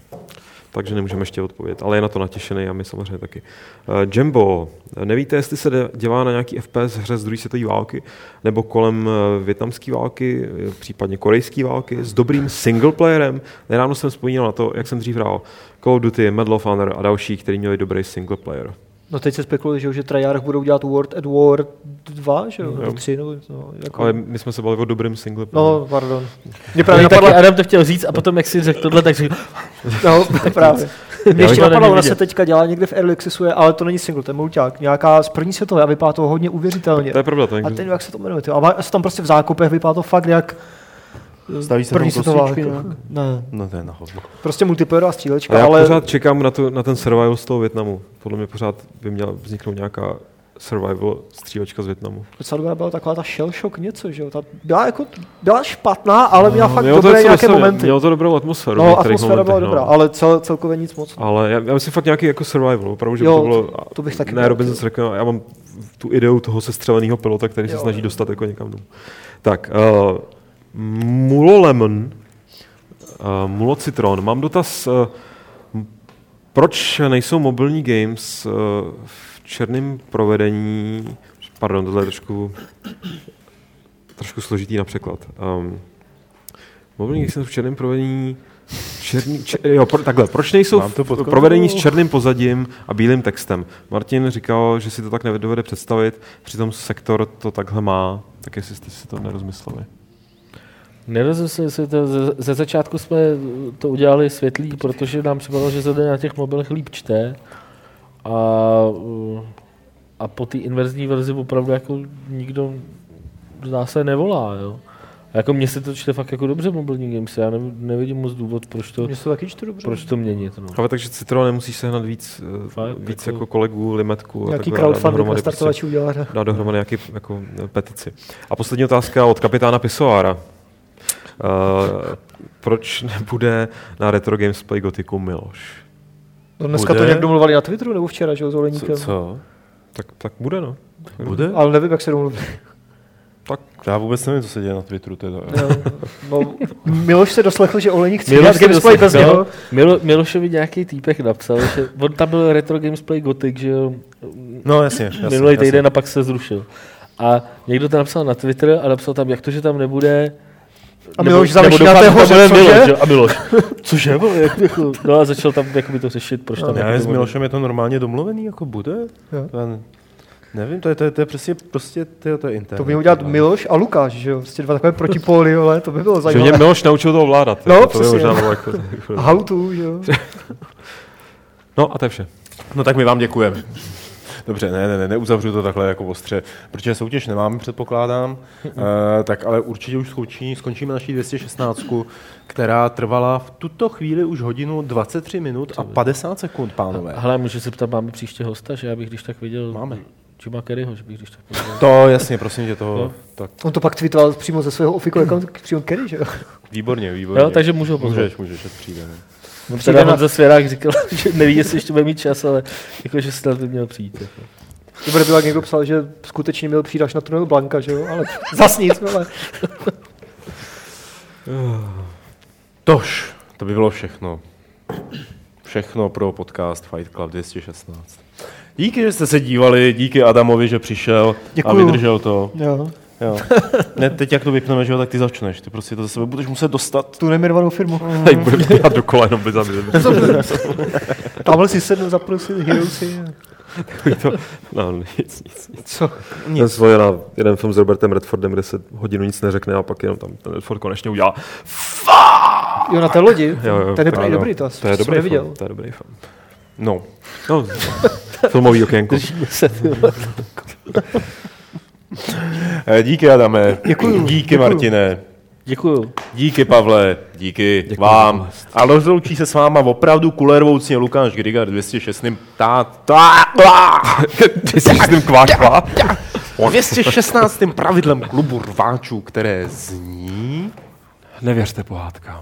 Takže nemůžeme ještě odpovědět, ale je na to natěšený a my samozřejmě taky. Uh, Jumbo, nevíte, jestli se dělá na nějaký FPS hře z druhé světové války, nebo kolem uh, větnamské války, eh, případně korejské války, s dobrým singleplayerem? Nedávno jsem vzpomínal na to, jak jsem dřív hrál Call of Duty, Medal of Honor a další, který měli dobrý singleplayer. No teď se spekuluje, že, že Treyarch budou dělat World at War 2, že jo, Jo. nebo 3, nebo no, jako, Ale my jsme se bavili o dobrým singleplayeru. No, pardon. Mě právě No, taky napadla, Adam to chtěl říct a potom, jak si řekl tohle, tak řekl, no, právě. Mě ještě to napadlo, ona se teďka dělá někde v Early Accessu, ale to není single, to je mulťák. Nějaká z první světové a vypadá to hodně uvěřitelně. To je pravda, to je A ten, jak se to jmenuje, ty, a jsou tam prostě v zákopech, vypadá to fakt jak Staví se první světová. Jako, nějak? ne, No to je na hovno. prostě multiplayerová střílečka, A já ale pořád čekám na, tu, na ten survival z toho Větnamu. Podle mě pořád by měla vzniknout nějaká survival střílečka z Větnamu. docela dobrá byla taková ta shell shock něco, že jo, ta byla jako, byla špatná, ale měla fakt Mělo to dobré něco nějaké veselé, momenty. Mělo to dobrou atmosféru. No, atmosféra byla momentech, dobrá, no. ale cel, celkově nic moc. Ale já, já myslím fakt nějaký jako survival, opravdu, že Jo, by to bylo, to- to bych taky ne Robinson řekl, já mám tu ideu toho sestřeleného pilota, který se Jo. snaží dostat jako někam dolů. Tak, uh, Mulo Lemon, uh, Mulo Citron, mám dotaz, uh, proč nejsou mobilní games uh, v černém provedení, pardon, tohle je trošku, trošku složitý na překlad. Um, mobilní games jsou v černém provedení Černý, če, jo, pro, takhle, proč nejsou provedení s černým pozadím a bílým textem? Martin říkal, že si to tak nedovede představit, přitom sektor to takhle má, tak jestli jste si to nerozmysleli. Nerozumím si to, ze, ze začátku jsme to udělali světlý, protože nám připadalo, že se to na těch mobilech líp čte. A, a po té inverzní verzi opravdu jako nikdo zdá se nevolá, jo. A jako mně se to čte fakt jako dobře mobilní games, já nev- nevidím moc důvod, proč to, Mně se to taky čte dobře. proč to měnit. No. Ale takže Citron nemusíš sehnat víc, eh, Fakt, víc jako- jako, kolegů, limetku. a Nějaký crowdfunding na prostě- startovači udělá. dát dohromady nějaký jako, eh, petici. A poslední otázka od kapitána Pisoára. Uh, proč nebude na Retro Games Play Gotiku Miloš? No dneska Bude? to nějak domluvali na Twitteru nebo včera, že jo, s Oleníkem. Co? co? Tak, tak bude, no. Bude? Ale nevím, jak se domluvili. Tak Já vůbec nevím, co se děje na Twitteru teda. Jo, no, Miloš se doslechl, že Oleník chce Miloš dělat gamesplay bez něho. Milo, Milošovi nějaký týpek napsal, že on tam byl Retro Games Play Gothic, že jo, No jasně, jasně. minulý jasně. týden a pak se zrušil. A někdo to napsal na Twitter a napsal tam, jak to, že tam nebude A Miloš zamešká doufám, té hoře, cože? že? A Miloš. Cože? jako- No a začal tam jakoby to řešit, proč tam Já jako nevím, s to. Milošem je to normálně domluvený, jako bude? To ne- nevím, to je, to je, to je přesně, prostě, to je, to je internet. To by udělat Miloš a Lukáš, že jo? Prostě dva takové protipóly, ale to by bylo Že mě zajímavé. Miloš naučil to ovládat. No, jako, to by přesně. možná bylo jako, How to, že jo? No a to je vše. No tak my vám děkujeme. Dobře, ne, ne, ne, neuzavřu to takhle jako ostře, protože soutěž nemáme, předpokládám, uh, tak ale určitě už skončí, skončíme naší 216, která trvala v tuto chvíli už hodinu 23 minut a 50 sekund, pánové. Hele, můžu se ptát, máme příště hosta, že já bych když tak viděl Máme. Jima Kerryho, že bych když tak viděl. To jasně, prosím tě, toho, Jo. tak On to pak tweetoval přímo ze svého ofiku accountu, přímo Kerry, že jo? výborně, výborně. Jo, takže můžu ho pozvat. Můžeš, můžeš, přijde. No. Na- Honza Svěrák říkal, že neví, jestli ještě bude mít čas, ale jakože snad by měl přijít. Jako. Dobře bylo, jak někdo psal, že skutečně měl přijít až na tunel Blanka, že jo? Ale zas nic, ale Tož, to by bylo všechno. Všechno pro podcast Fight Club 216. Díky, že jste se dívali, díky Adamovi, že přišel a Děkuju. vydržel to. jo. Jo. Ne, teď jak to vypneme, že jo, tak ty začneš. Ty prostě to za sebe budeš muset dostat. Tu nemirovanou firmu. Tady budeme dělat dokola, jenom by zabili. Tamhle si sednu, zapnu si Heroesy. to, no, nic, nic, nic. Co? Já jsem na jeden film s Robertem Redfordem, kde se hodinu nic neřekne a pak jenom tam ten Redford konečně udělá. Jo, na té lodi? Jo, jo, ten je ano. dobrý, to, To je dobrý neviděl. film. To je dobrý film. No. No, filmový okénko. Držíme se, Díky Adame. Děkuju, Díky děkuju. Martine. Děkuju. Díky Pavle, díky Děkuju vám. A rozloučí se s váma opravdu kulervoucně Lukáš Grigar 206. Tá, tá, tá. Ty jsi s tím kvák, kvák? 216. pravidlem klubu rváčů, které zní... Nevěřte pohádkám.